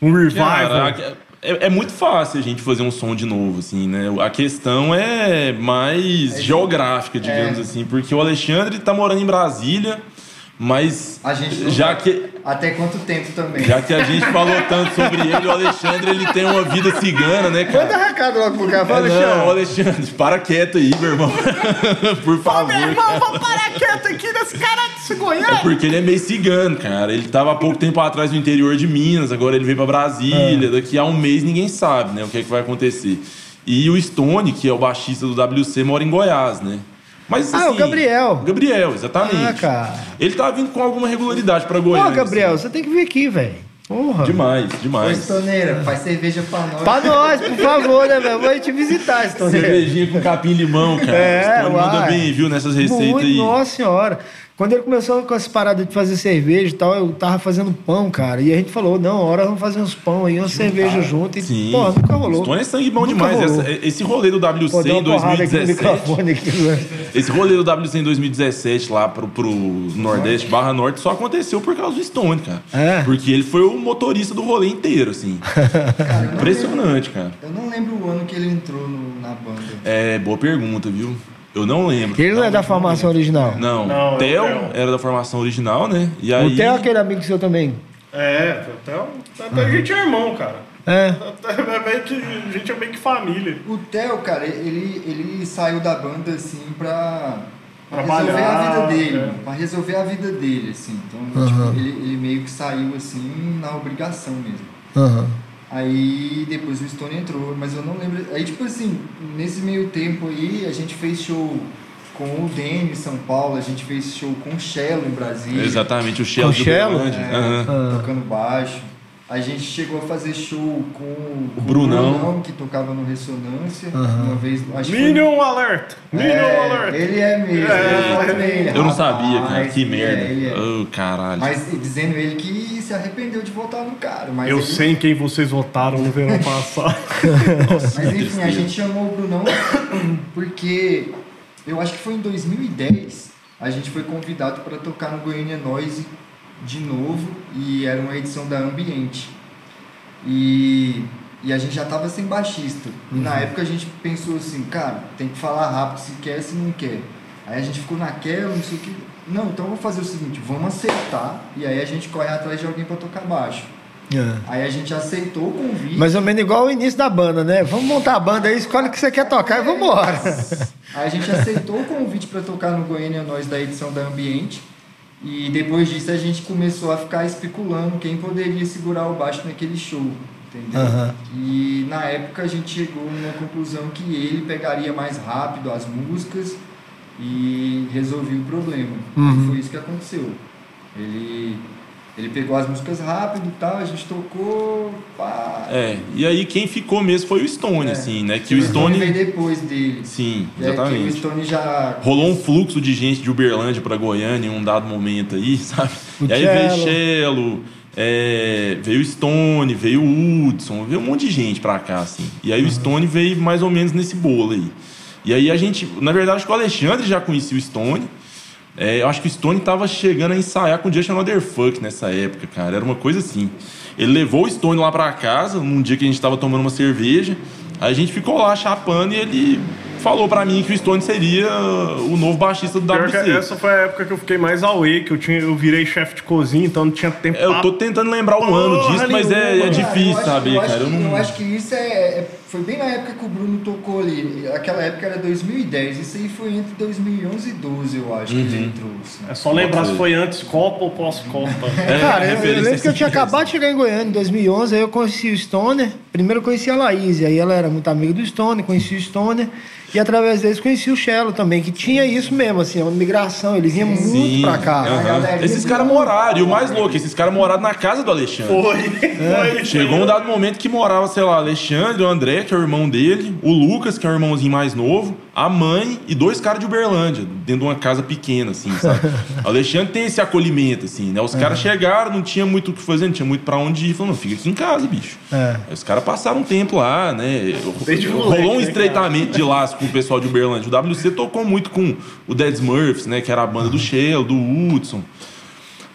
Um revival? Cara, é, é muito fácil a gente fazer um som de novo, assim, né? A questão é mais geográfica, digamos É. assim, porque o Alexandre tá morando em Brasília, mas A gente já sabe. que Até quanto tempo também? já que a gente falou tanto sobre ele, o Alexandre ele tem uma vida cigana, né, Manda cara? recado logo pro cara. É, Fala, não, Alexandre. Alexandre, para quieto aí, meu irmão. [LAUGHS] Por Ô, favor. meu irmão, vamos parar quieto aqui nesse cara É Goiânia. porque ele é meio cigano, cara. Ele tava há pouco tempo atrás no interior de Minas, agora ele veio pra É. Brasília. Daqui a um mês ninguém sabe, né, o que é que vai acontecer. E o Stone, que é o baixista do WC, mora em Goiás, né? Mas, Ah, o assim, Gabriel. Gabriel, exatamente. Ah, cara. Ele tá vindo com alguma regularidade pra Goiânia. Gabriel, assim. você tem que vir aqui, velho. Porra. Demais, Ô, demais. Estoneira, faz cerveja pra nós. Pra nós, por favor, né, velho? Vou te visitar, Stoneira. Cervejinha com capim e limão, cara. É, Stone manda bem, viu, nessas receitas Muito, aí. Nossa senhora. Quando ele começou com essa parada de fazer cerveja e tal, eu tava fazendo pão, cara. E a gente falou, não, hora vamos fazer uns pão aí, uma cerveja junto. E, Sim. pô, nunca rolou. Stone é sangue bom Nunca demais. Essa- esse rolê do WC Pô, em uma porrada aqui no 2017. microfone aqui. né? Esse rolê do WC em 2017 lá pro, pro Nordeste, Barra Norte, só aconteceu por causa do Stone, cara. É. Porque ele foi o motorista do rolê inteiro, assim. Cara, [LAUGHS] Impressionante, cara. lembro- Eu não lembro o ano que ele entrou no- na banda. É, boa pergunta, viu? Eu não lembro. Ele não é da formação original. Não, Não, o Theo Theo. era da formação original, né? E aí... O Theo é aquele amigo seu também. É, até, até a gente é irmão, cara. É. Até é a gente é meio que família. O Theo, cara, ele, ele saiu da banda assim pra, pra resolver a vida dele, é. pra resolver a vida dele, assim. Então, tipo, ele, ele meio que saiu assim na obrigação mesmo. Aham. Aí depois o Stone entrou, mas eu não lembro. Aí, tipo assim, nesse meio tempo aí, a gente fez show com o Demi em São Paulo, a gente fez show com o Cello em Brasília. Exatamente, o Shell Com do Cello? É, Aham. tocando baixo. A gente chegou a fazer show com o Brunão. que tocava no Ressonância. Aham. Uma vez, acho que foi- Minion Alert! Minion É, Alert! Ele é mesmo. É, eu falei nele, Eu não sabia, cara. Que ele é, merda. ele é. Oh, caralho. Mas dizendo ele que se arrependeu de voltar no cara. Mas Eu ele- sei em quem vocês votaram no verão [LAUGHS] passado. Nossa, Mas que enfim, a gente chamou o Brunão [COUGHS] porque eu acho que foi em 2010 a gente foi convidado para tocar no Goiânia Noise de novo e era uma edição da Ambiente. E, e a gente já tava sem baixista. E na época a gente pensou assim, cara, tem que falar rápido se quer, se não quer. Aí a gente ficou naquela, não sei o que. Não, então vamos fazer o seguinte, vamos acertar e aí a gente corre atrás de alguém para tocar baixo. É. Aí a gente aceitou o convite. Mais ou menos igual o início da banda, né? Vamos montar a banda aí, escolhe o que você quer tocar e vambora. Aí a gente aceitou o convite para tocar no Goiânia Nós da edição da Ambiente. E depois disso a gente começou a ficar especulando quem poderia segurar o baixo naquele show. Entendeu? Aham. E na época a gente chegou numa conclusão que ele pegaria mais rápido as músicas e resolvia o problema. Uhum. E foi isso que aconteceu. Ele, ele pegou as músicas rápido e tal, a gente tocou. Pá, É, e aí quem ficou mesmo foi o Stone, É. assim, né? Que o Stone. veio depois dele. Sim, É, que o exatamente. Stone já Rolou um fluxo de gente de Uberlândia pra Goiânia em um dado momento aí, [LAUGHS] sabe? O e aí veio Cello. Cello, é, veio Stone, veio Hudson, veio um monte de gente pra cá, assim. E aí o Stone veio mais ou menos nesse bolo aí. E aí a gente, na verdade, acho que o Alexandre já conhecia o Stone. É, eu acho que o Stone tava chegando a ensaiar com o Just Another Fuck nessa época, cara. Era uma coisa assim. Ele levou o Stone lá pra casa, num dia que a gente tava tomando uma cerveja. Aí a gente ficou lá chapando e ele falou pra mim que o Stone seria o novo baixista do Pior WC. essa foi a época que eu fiquei mais away, que eu, tinha, eu virei chefe de cozinha, então não tinha tempo Eu tô tentando lembrar o ano Porra disso, mas é, é difícil eu acho- saber, eu cara. Eu que- não... eu acho que isso é, é- Foi bem na época que o Bruno tocou ali. Aquela época era 2010. Isso aí foi entre 2011 e 12, eu acho, que Uhum. ele entrou. assim. É só lembrar se foi antes Copa ou pós-Copa. [LAUGHS] É, Cara, eu, eu lembro que eu tinha acabado de chegar em Goiânia em 2011, aí eu conheci o Stoner. Primeiro eu conheci a Laís, aí ela era muito amiga do Stoner, conheci o Stoner. E através deles conheci o Cello também, que tinha isso mesmo, assim, uma migração, ele vinha muito Sim, pra cá. A galerinha Esses caras moraram, e o mais louco, esses caras moraram na casa do Alexandre. Foi, foi. Chegou um dado momento que morava, sei lá, Alexandre, o André, que é o irmão dele, o Lucas, que é o irmãozinho mais novo, a mãe e dois caras de Uberlândia, dentro de uma casa pequena, assim, sabe? [LAUGHS] o Alexandre tem esse acolhimento, assim, né? Os caras chegaram, não tinha muito o que fazer, não tinha muito pra onde ir. Falou, não, fica aqui em casa, bicho. É. Aí os caras passaram um tempo lá, né? Desde Rolou moleque, um né, estreitamento de laço com o pessoal de Uberlândia. O WC tocou muito com o Dead Smurfs, né? Que era a banda do Shell, do Hudson.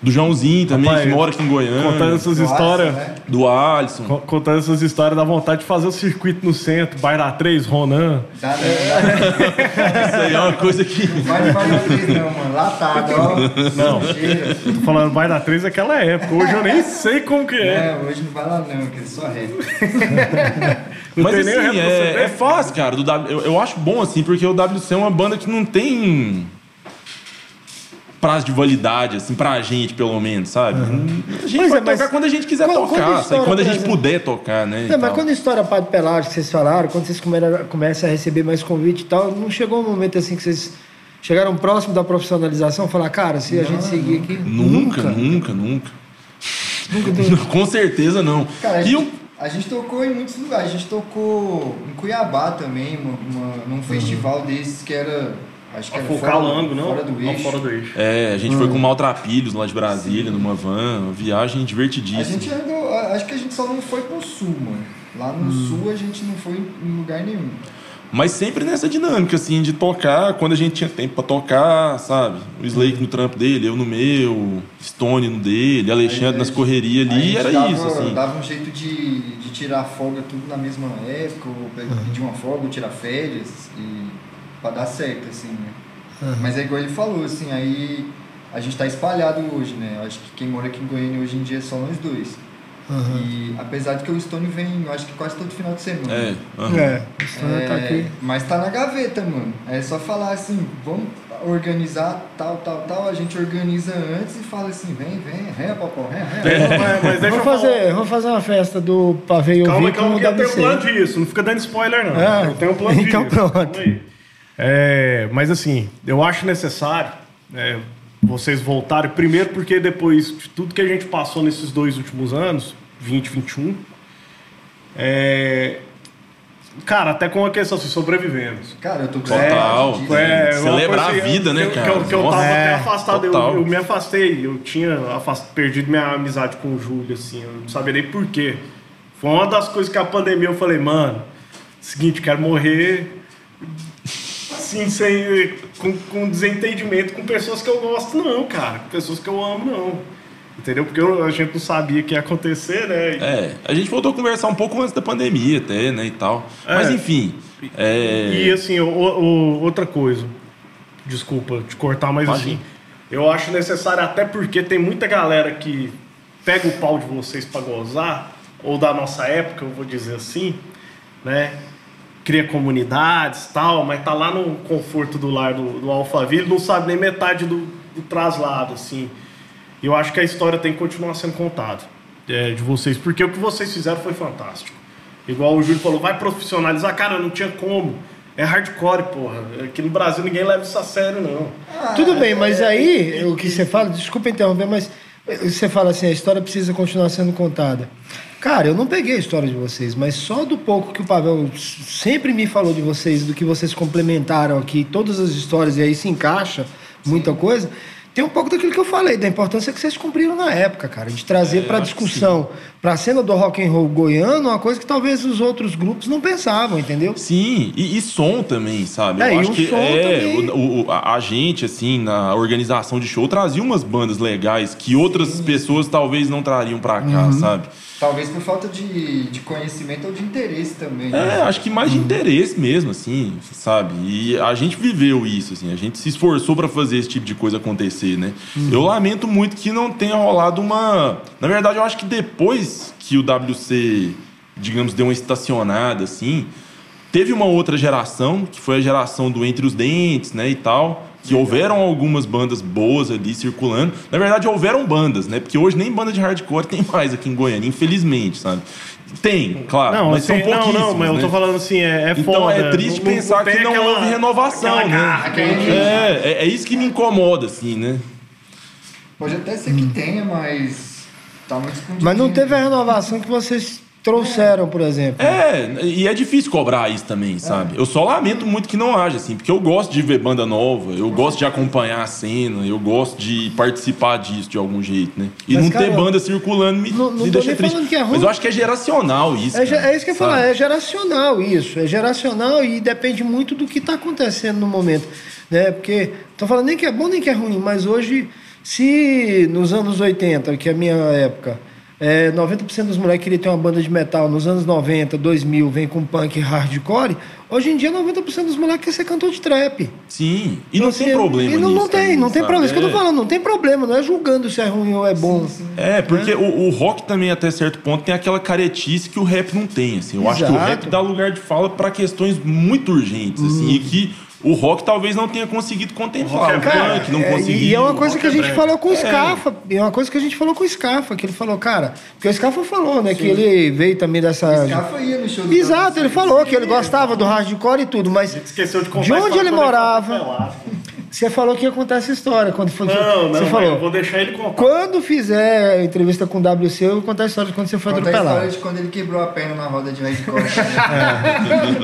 Do Joãozinho também, Rapaz, que mora aqui em Goiânia. Contando essas histórias. né? Do Alisson. co- Contando essas histórias, dá vontade de fazer o circuito no centro, Bairro 3, Ronan. Dá, dá, Isso aí é uma coisa que. não vai de Bairro 3 não, mano. Latado, ó. Não. Tô falando Bairro 3 daquela época. Hoje eu nem sei como que é. É, hoje não vai lá não, que é só ré. [LAUGHS] Não Mas assim, é, é fácil, cara. Do W, eu, eu acho bom, assim, porque o WC é uma banda que não tem prazo de validade, assim, pra gente, pelo menos, sabe? A gente é, mas tocar quando a gente quiser quando- tocar, quando sabe? estoura, quando a gente exemplo. puder tocar, né? Não, mas tal. quando estoura Padre Pelágio, que vocês falaram, quando vocês começam a receber mais convite e tal, não chegou um momento assim que vocês chegaram próximo da profissionalização? Falar, cara, se a gente seguir aqui. Nunca, nunca, nunca. Nunca deu. [LAUGHS] Com certeza não. Cara, a e a gente tocou em muitos lugares. A gente tocou em Cuiabá também, uma, uma- num festival desses que era. Acho que era o fora, Calango, não? fora do Não, eixo. fora do eixo. É, a gente foi com Maltrapilhos lá de Brasília, numa van, uma viagem A divertidíssima. gente andou, a- acho que a gente só não foi pro sul, mano. Lá no sul a gente não foi em lugar nenhum. Mas sempre nessa dinâmica, assim, de tocar quando a gente tinha tempo pra tocar, sabe? O Slake no trampo dele, eu no meu, Stone no dele, Alexandre Aí, nas a correrias A ali, era dava, isso, assim. Dava um jeito de, de tirar folga tudo na mesma época, ou pe- pedir uma folga, ou tirar férias, e pra dar certo, assim, né? Mas é igual ele falou, assim, aí a gente tá espalhado hoje, né? Eu acho que quem mora aqui em Goiânia hoje em dia é só nós dois. E apesar de que o Stone vem, eu acho que quase todo final de semana. É, aham. É, o Stone tá É, aqui. mas tá na gaveta, mano. É só falar assim, vamos organizar tal, tal, tal. A gente organiza antes e fala assim, vem, vem, ré, popó, ré, ré. É, mas, mas deixa Vamos falar- fazer, vamos fazer uma festa do Pavê e Calma, Ouvir calma, que eu tenho um plano disso. Não fica dando spoiler, não. Ah, eu tenho um plano então disso. pronto. É, mas assim, eu acho necessário é, vocês voltarem. Primeiro, porque depois de tudo que a gente passou nesses dois últimos anos, 20, 21, é, cara, até com a questão assim, sobrevivemos. Cara, eu tô Total. disso. É, uma Celebrar coisa a vida, né, que, cara? Que, eu- que eu tava É, até afastado, eu, total. eu me afastei, eu tinha afast- perdido minha amizade com o Júlio, assim, eu não sabia nem por quê. Foi uma das coisas que a pandemia eu falei, mano, seguinte, quero morrer assim, sem, com, com desentendimento com pessoas que eu gosto, não, cara, com pessoas que eu amo, não. Entendeu? Porque eu- a gente não sabia que ia acontecer, né? E- É, a gente voltou a conversar um pouco antes da pandemia até, né, e tal. É. Mas enfim, é... E assim, o- o- outra coisa, desculpa te cortar, mas Imagina. assim, eu acho necessário, até porque tem muita galera que pega o pau de vocês pra gozar, ou da nossa época, eu vou dizer assim, né? Cria comunidades tal, mas tá lá no conforto do lar do, do Alphaville, não sabe nem metade do, do traslado, assim. E eu acho que a história tem que continuar sendo contada é, de vocês, porque o que vocês fizeram foi fantástico. Igual o Júlio falou, vai profissionalizar. Cara, não tinha como. É hardcore, porra. Aqui no Brasil ninguém leva isso a sério, não. Tudo bem, mas aí, o que você fala, desculpa interromper, mas você fala assim, a história precisa continuar sendo contada. Cara, eu não peguei a história de vocês, mas só do pouco que o Pavel sempre me falou de vocês, do que vocês complementaram aqui, todas as histórias, e aí se encaixa muita coisa, tem um pouco daquilo que eu falei, da importância que vocês cumpriram na época, cara, de trazer para discussão, para a cena do rock and roll goiano, uma coisa que talvez os outros grupos não pensavam, entendeu? Sim, e, e som também, sabe? É, Eu e acho que som é, também. o- o- a, gente, assim, na organização de show, trazia umas bandas legais que outras pessoas talvez não trariam pra cá, Uhum. sabe? Talvez por falta de, de conhecimento ou de interesse também. É, né? acho que mais de Uhum. interesse mesmo, assim, sabe? E a gente viveu isso, assim, a gente se esforçou pra fazer esse tipo de coisa acontecer, né? Uhum. Eu lamento muito que não tenha rolado uma. Na verdade, eu acho que depois que o WC, digamos, deu uma estacionada, assim, teve uma outra geração, que foi a geração do Entre os Dentes, né, e tal. Que houveram algumas bandas boas ali circulando. Na verdade, houveram bandas, né? Porque hoje nem banda de hardcore tem mais aqui em Goiânia, infelizmente, sabe? Tem, claro, não, mas assim, são não, pouquíssimos, não, mas eu tô né? falando assim, é, é Então foda. é triste pensar que tem não aquela- houve renovação, né? que É, é, é isso que me incomoda, assim, né? Pode até ser que tenha, mas tá muito escondido. Mas não teve a renovação que vocês trouxeram, por exemplo. É, e é difícil cobrar isso também, sabe? Eu só lamento muito que não haja, assim, porque eu gosto de ver banda nova, eu gosto de acompanhar a cena, eu gosto de participar disso de algum jeito, né? E Mas, não cara, ter banda circulando me, não- não me tô deixa triste. falando que é ruim. Mas eu acho que é geracional isso. É, cara, é isso que eu ia falar, é geracional isso. É geracional e depende muito do que está acontecendo no momento. Né? Porque, tô falando nem que é bom nem que é ruim, mas hoje, se nos anos 80, que é a minha época, é, 90% dos moleques queriam ter uma banda de metal, nos anos 90, 2000, vem com punk e hardcore, hoje em dia 90% dos moleques quer ser cantor de trap. Sim, e Então, não tem assim, problema E não, não tem, não tem sabe? problema. Isso que eu tô É. falando, não tem problema, não é julgando se é ruim ou é bom. É, porque o, o rock também, até certo ponto, tem aquela caretice que o rap não tem. Assim. Eu acho que o Exato. rap dá lugar de fala para questões muito urgentes, assim, e que o rock talvez não tenha conseguido contemplar. O O, rock é punk não É, conseguiu. E é uma coisa que a é gente brega. falou com o Scafa. E é uma coisa que a gente falou com o Scafa, que ele falou, cara, porque o Scafa falou, né, que ele veio também dessa. Scafa ia no show do Exato, ele falou que ele gostava do hardcore e tudo, mas Esqueceu de De onde ele morava? Você falou que ia contar essa história quando foi. Não, não, você falou. eu vou deixar ele contar. Quando fizer a entrevista com o WC, eu vou contar a história de quando você foi Conta a atropelado. história de quando ele quebrou a perna na roda de hardcore.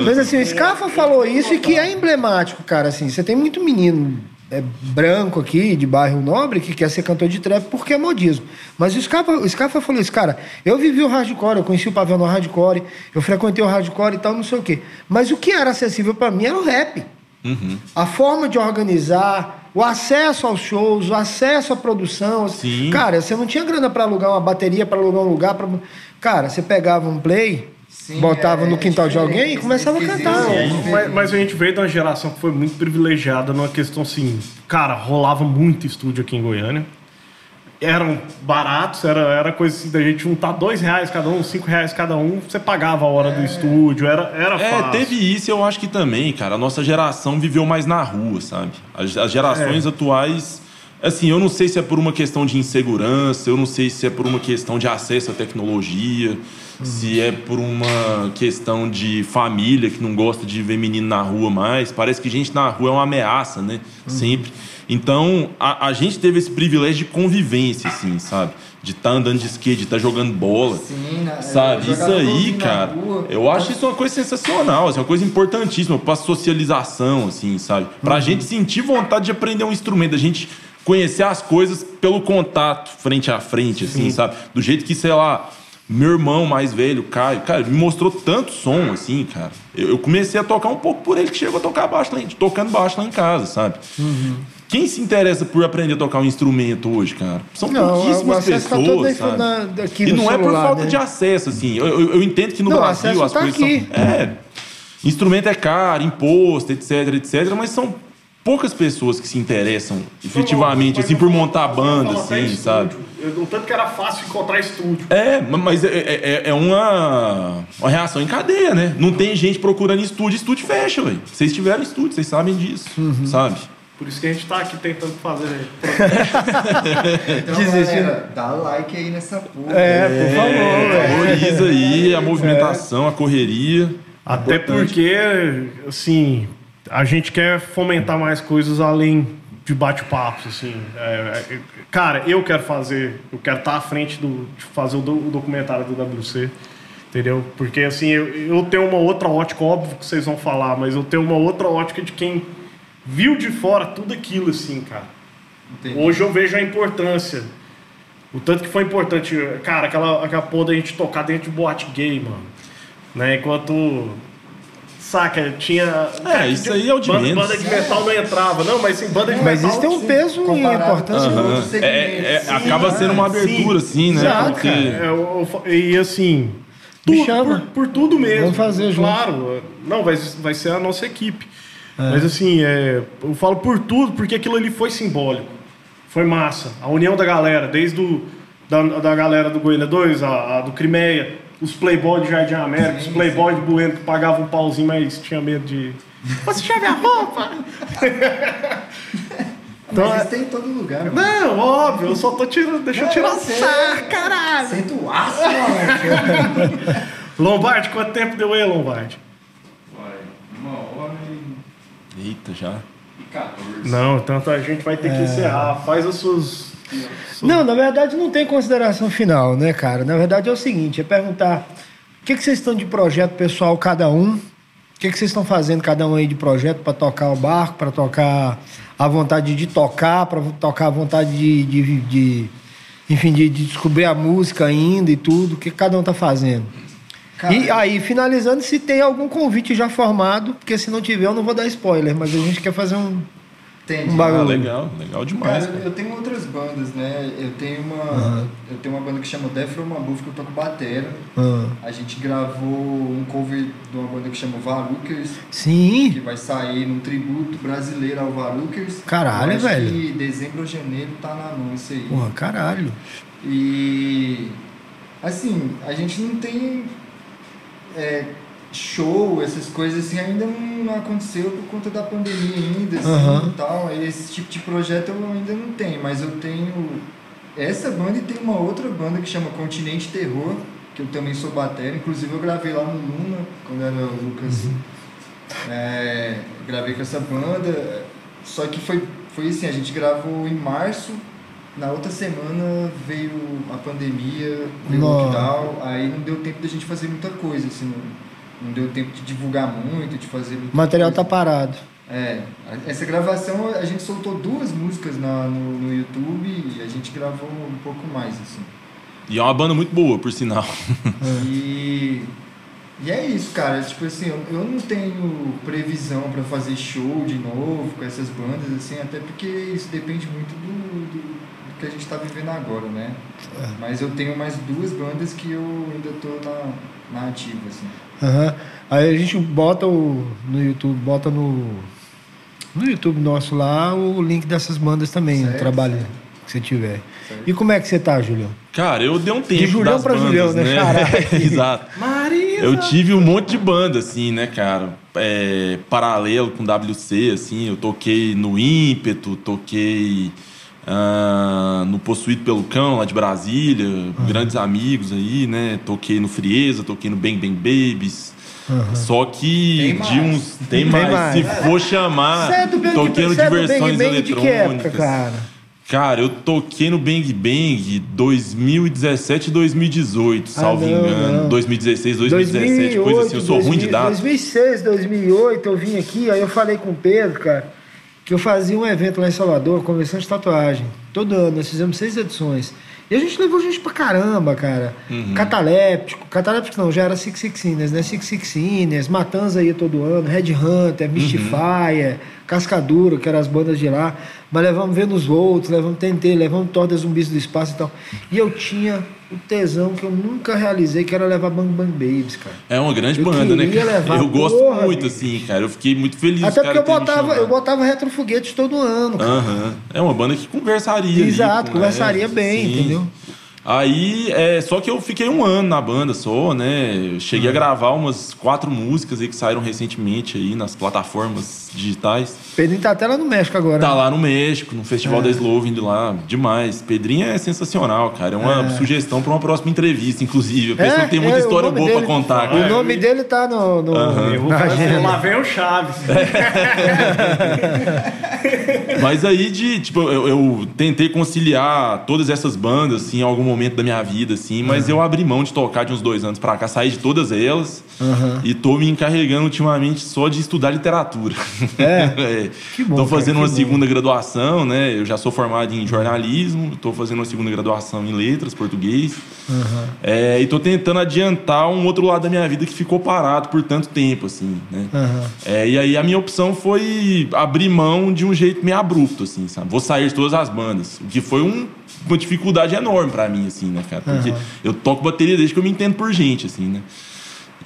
[LAUGHS] Mas assim, o Scafa falou isso e que é emblemático, cara. Assim, você tem muito menino é, branco aqui, de bairro nobre, que quer ser cantor de trap porque é modismo. Mas o Scafa, o Scafa falou isso, cara, eu vivi o hardcore, eu conheci o Pavel no hardcore, eu frequentei o hardcore e tal, não sei o quê. Mas o que era acessível pra mim era o rap. A forma de organizar, o acesso aos shows, o acesso à produção. Sim. Cara, você não tinha grana pra alugar uma bateria, pra alugar um lugar. Pra... Cara, você pegava um play, Sim, botava é- no é quintal de alguém e começava a cantar. é Mas, mas a gente veio de uma geração que foi muito privilegiada numa questão assim. Cara, rolava muito estúdio aqui em Goiânia. Eram baratos, era, era coisa assim da gente juntar dois reais cada um, cinco reais cada um, você pagava a hora do estúdio, era, era É, fácil. teve isso, eu acho que também, cara. A nossa geração viveu mais na rua, sabe? As, as gerações atuais. Assim, eu não sei se é por uma questão de insegurança, eu não sei se é por uma questão de acesso à tecnologia, se é por uma questão de família que não gosta de ver menino na rua mais. Parece que gente na rua é uma ameaça, né? Sempre. Então, a, a gente teve esse privilégio de convivência, assim, sabe? De estar andando de skate, de estar jogando bola. Sim, na- Sabe, isso aí, cara, rua. eu acho isso uma coisa sensacional, assim, uma coisa importantíssima pra socialização, assim, sabe? Pra Uhum. gente sentir vontade de aprender um instrumento, a gente conhecer as coisas pelo contato, frente a frente, assim, sabe? Do jeito que, sei lá, meu irmão mais velho, Caio, cara, me mostrou tanto som, assim, cara. Eu, comecei a tocar um pouco por ele, que chegou a tocar baixo lá, tocando baixo lá em casa, sabe? Uhum. Quem se interessa por aprender a tocar um instrumento hoje, cara? São Não, pouquíssimas tá pessoas, na- sabe? na- e no não é por celular, falta né? de acesso, assim. Eu, eu- eu entendo que no Não, Brasil as tá coisas aqui. são. É. Instrumento é caro, imposto, etc, etc, mas são poucas pessoas que se interessam efetivamente, assim, por montar banda, assim, estúdio. sabe? Eu- O tanto que era fácil encontrar estúdio. É, mas é, é- é uma, uma reação em cadeia, né? Não tem gente procurando estúdio, estúdio fecha, velho. Vocês tiveram estúdio, vocês sabem disso, Uhum. sabe? Por isso que a gente tá aqui tentando fazer. Então, galera, dá like aí nessa porra. É, por favor, velho. Valoriza aí a movimentação, a correria. Até Importante. porque, assim, a gente quer fomentar mais coisas além de bate-papos, assim. É, é, cara, eu quero fazer, eu quero estar à frente do, de fazer o, do- o documentário do WC, entendeu? Porque, assim, eu, eu tenho uma outra ótica, óbvio que vocês vão falar, mas eu tenho uma outra ótica de quem viu de fora tudo aquilo, assim, cara. Entendi. Hoje eu vejo a importância. O tanto que foi importante, cara, aquela, aquela porra da gente tocar dentro de boate gay, mano. Né? Enquanto. Saca, tinha. cara, isso aí é o de banda, menos. banda de metal não entrava. Não, mas sim, banda de Mas metal. isso tem um sim. peso e importância. Aham. outros É, é- segmentos. acaba sendo uma abertura, assim, né? Exato, Porque- É, eu- eu- e assim. Chama. Por, por tudo mesmo. Vamos fazer junto. Claro. Não, vai, vai ser a nossa equipe. É. Mas assim, é, eu falo por tudo, porque aquilo ali foi simbólico. Foi massa. A união da galera, desde o, da, da galera do Goiânia 2, a, a do Crimeia, os playboy de Jardim América, os playboy de Bueno que pagavam um pauzinho, mas tinha medo de... [LAUGHS] Você já minha roupa? [LAUGHS] Então, Mas é- isso tem em todo lugar, mano. Não, óbvio, eu só tô tirando... Deixa eu tirar o sarro, caralho! Senta o aço, mano. [LAUGHS] Lombardi, quanto tempo deu aí, Lombardi? Vai, uma hora e Eita, já. e 14. Não, tanto a gente vai ter É. que encerrar. Faz as suas... Não, na verdade não tem consideração final, né, cara? Na verdade é o seguinte, é perguntar que, que vocês estão de projeto pessoal, cada um? O que, que vocês estão fazendo, cada um aí, de projeto para tocar o barco, para tocar a vontade de tocar, para tocar a vontade de, de, de enfim, de, de, descobrir a música ainda e tudo? O que cada um tá fazendo? Cara, e aí, finalizando, se tem algum convite já formado, porque se não tiver, eu não vou dar spoiler, mas a gente quer fazer um, Entendi. Um bagulho. Ah, legal, legal demais. Cara, eu tenho outras bandas, né? Eu tenho uma, uhum. eu tenho uma banda que chama Death From Above, que eu toco batera. Uhum. A gente gravou um cover de uma banda que chama Varukers. Sim. Que vai sair num tributo brasileiro ao Varukers. Caralho, velho. Que dezembro ou janeiro tá na mão isso aí. Porra, caralho. E assim, a gente não tem é, show, essas coisas assim, ainda não aconteceu por conta da pandemia ainda, assim, uhum. tal. Esse tipo de projeto eu ainda não tenho, mas eu tenho essa banda e tem uma outra banda que chama Continente Terror, que eu também sou batera, inclusive eu gravei lá no Luna, quando era o Lucas. Uhum. É, gravei com essa banda, só que foi, foi assim, a gente gravou em março, na outra semana veio a pandemia, veio o lockdown, aí não deu tempo da gente fazer muita coisa, assim, não não deu tempo de divulgar muito, de fazer muito. O material coisa. tá parado. É, essa gravação a gente soltou duas músicas na, no, no YouTube e a gente gravou um pouco mais, assim. E é uma banda muito boa, por sinal. [LAUGHS] E, e é isso, cara. Tipo assim, eu, eu não tenho previsão para fazer show de novo com essas bandas, assim, até porque isso depende muito do, do, do que a gente está vivendo agora, né? É. Mas eu tenho mais duas bandas que eu ainda tô na, na ativa, assim. Uhum. Aí a gente bota o, no YouTube, bota no, no YouTube nosso lá o link dessas bandas também, certo, o trabalho certo. que você tiver. Certo. E como é que você tá, Julião? Cara, eu dei um tempo. De Julião das pra bandas, Julião, né? né? [LAUGHS] Exato. Marisa! Eu tive um monte de banda, assim, né, cara? É, paralelo com WC, assim. Eu toquei no Ímpeto, toquei uh, no Possuído pelo Cão, lá de Brasília, uhum. grandes amigos aí, né? Toquei no Frieza, toquei no Bang Bang Babies. Uhum. Só que de uns. [LAUGHS] Tem, tem mais. mais. Se for chamar, é toquei no Diversões Bang Bang Eletrônicas. De que época, cara? Cara, eu toquei no Bang Bang 2017 e 2018, ah, salvo não, engano. Não. 2016, 2017, 2008, coisa assim. Eu sou 2000, ruim de data. 2006, 2008, eu vim aqui, aí eu falei com o Pedro, cara que eu fazia um evento lá em Salvador, convenção de tatuagem. Todo ano, nós fizemos seis edições. E a gente levou gente pra caramba, cara. Uhum. Cataléptico, Cataléptico não, já era Six Six Inners, né? Six Six Inners, Matanza ia todo ano, Red Hunter, Mystifier, uhum. Cascadura, que eram as bandas de lá. Mas levamos Venus Volts, levamos TNT, levamos Torda Zumbis do Espaço e tal. E eu tinha o tesão que eu nunca realizei, que era levar Bang Bang Babies, cara. É uma grande eu banda, né, cara? Levar, eu gosto porra, muito, assim, cara. Eu fiquei muito feliz. Até porque eu botava, eu botava retrofoguetes todo ano, cara. Uhum. É uma banda que conversaria. Exato, ali, conversaria é, bem, sim. entendeu? Aí, é, só que eu fiquei um ano na banda só, né? cheguei a gravar umas quatro músicas aí que saíram recentemente aí nas plataformas digitais. Pedrinho tá até lá no México agora. Tá né? lá no México, no Festival é. da Slovin lá. Demais. Pedrinho é sensacional, cara. É uma é. sugestão para uma próxima entrevista, inclusive. A pessoa é, tem muita é, história boa para contar. Cara. O nome dele tá no. no uhum. Eu vou fazer, lá vem o Chaves. [LAUGHS] Mas aí, de, tipo, eu, eu, tentei conciliar todas essas bandas, assim, em algum momento da minha vida, assim, mas uhum. eu abri mão de tocar de uns dois anos pra cá, saí de todas elas uhum. e tô me encarregando ultimamente só de estudar literatura. É? [LAUGHS] é. Que bom. Tô fazendo cara, uma segunda graduação, né? Eu já sou formado em jornalismo, tô fazendo uma segunda graduação em letras, português. Uhum. É, e tô tentando adiantar um outro lado da minha vida que ficou parado por tanto tempo, assim, né? É, e aí a minha opção foi abrir mão de um jeito meio abrupto, assim, sabe? Vou sair de todas as bandas. O que foi um, uma dificuldade enorme para mim, assim, né, cara? Porque uhum. eu toco bateria desde que eu me entendo por gente, assim, né?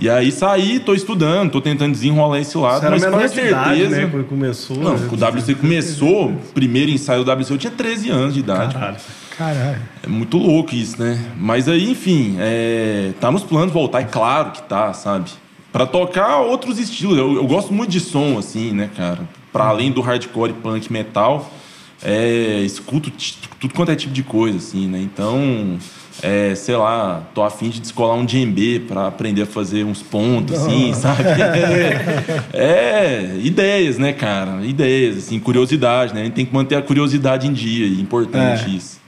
E aí saí, tô estudando, tô tentando desenrolar esse lado, Você mas com certeza. Idade, né, quando começou. Não, né? o WC começou, primeiro ensaio do WC, eu tinha 13 anos de idade. Caralho. Caralho. É muito louco isso, né? Mas aí, enfim, é... tá nos planos voltar, é claro que tá, sabe? Para tocar outros estilos. Eu, eu, gosto muito de som, assim, né, cara? Para além do hardcore, punk, metal, é, escuto tudo quanto é tipo de coisa, assim, né? Então, é, sei lá, tô afim de descolar um djembe para aprender a fazer uns pontos, assim, sabe? [LAUGHS] É, ideias, né, cara? Ideias, assim, curiosidade, né? A gente tem que manter a curiosidade em dia, é importante é. isso.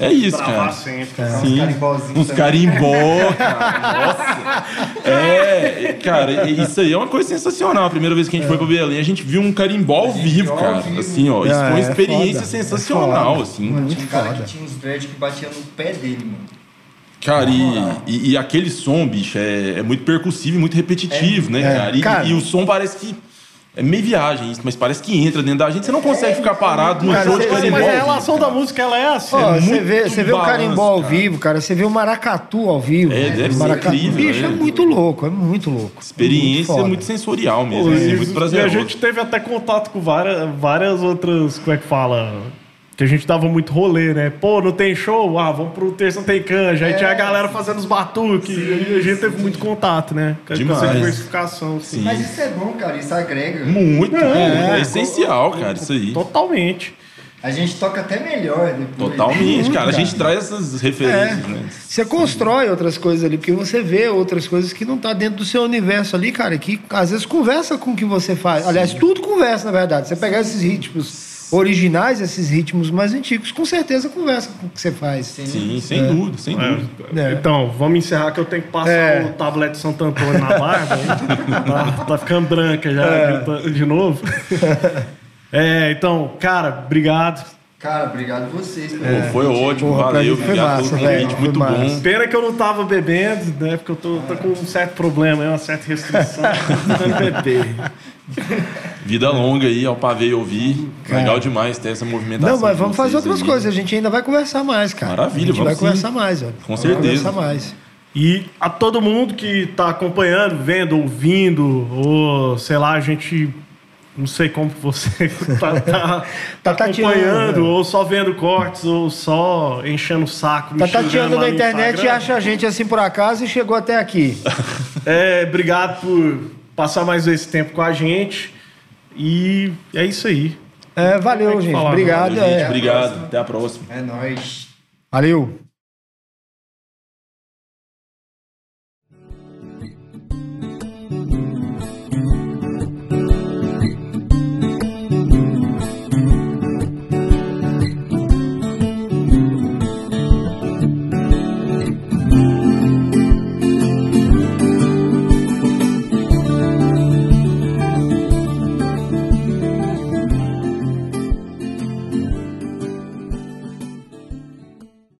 É isso, cara. sempre. Uns Sim. carimbozinhos Uns também. carimbó, cara. [LAUGHS] Nossa. É, cara, isso aí é uma coisa sensacional. A primeira vez que a gente foi pra Belém, a gente viu um carimbó ao vivo, ao cara. vivo. Assim, ó. Isso É, foi uma é experiência sensacional, É foda. assim. Mano, tinha um cara foda. que tinha uns dread que batia no pé dele, mano. Cara, e, e- e aquele som, bicho, é, é muito percussivo e muito repetitivo, né, É, cara? E, cara. e o som parece que. É meio viagem isso, mas parece que entra dentro da gente. Você não consegue ficar parado no show de carimbó. Mas a relação cara. da música, ela é assim. Ó, É você vê, você vê o carimbó ao cara. vivo, cara. Você vê o maracatu ao vivo. É, deve ser maracatu. incrível, Bicho, é né? muito louco, é muito louco. Experiência foda. muito sensorial mesmo, Pô, assim, e- muito e a prazeroso. gente teve até contato com várias, várias outras, como é que fala? Que a gente dava muito rolê, né? Pô, não tem show? Ah, vamos pro terça não tem canja. Aí tinha a galera fazendo os batuques. E a gente teve muito contato, né? Com essa Demais. diversificação, assim. Sim. Mas isso é bom, cara. Isso agrega. Muito, É, é, essencial, cara, isso aí. Totalmente. A gente toca até melhor depois. Totalmente, cara. A gente traz essas referências, né? Você constrói outras coisas ali, porque você vê outras coisas que não tá dentro do seu universo ali, cara, que às vezes conversa com o que você faz. Aliás, tudo conversa, na verdade. Você pegar esses ritmos originais, esses ritmos mais antigos, com certeza conversa com o que você faz. Sim, sem dúvida, sem dúvida. É. Então, vamos encerrar que eu tenho que passar É. o tablet de Santo Antônio na barba. [LAUGHS] tá, tá ficando branca já de, de novo. É, então, cara, obrigado. Cara, obrigado vocês. Pô, foi ótimo, Porra, valeu. foi massa, velho, foi muito massa. bom. Pena que eu não tava bebendo, né? Porque eu tô, tô com um certo problema, é uma certa restrição. [LAUGHS] Tentando beber. Vida longa aí, ao pavê ouvir. Legal demais ter essa movimentação. Não, mas vamos fazer outras aí. coisas. A gente ainda vai conversar mais, cara. Maravilha, A gente vai vamos sim. conversar mais, ó. Com Vamos certeza. conversar mais. E a todo mundo que tá acompanhando, vendo, ouvindo, ou sei lá, a gente. Não sei como você [LAUGHS] tá, tá, [LAUGHS] Tá tá acompanhando, né? ou só vendo cortes, ou só enchendo o saco. Tá tateando na internet e Instagram. acha a gente assim por acaso e chegou até aqui. [LAUGHS] É, obrigado por passar mais esse tempo com a gente. E é isso aí. É, valeu, que gente. falar, Obrigado. Valeu, gente, é. obrigado. Até a próxima. É nóis. Valeu.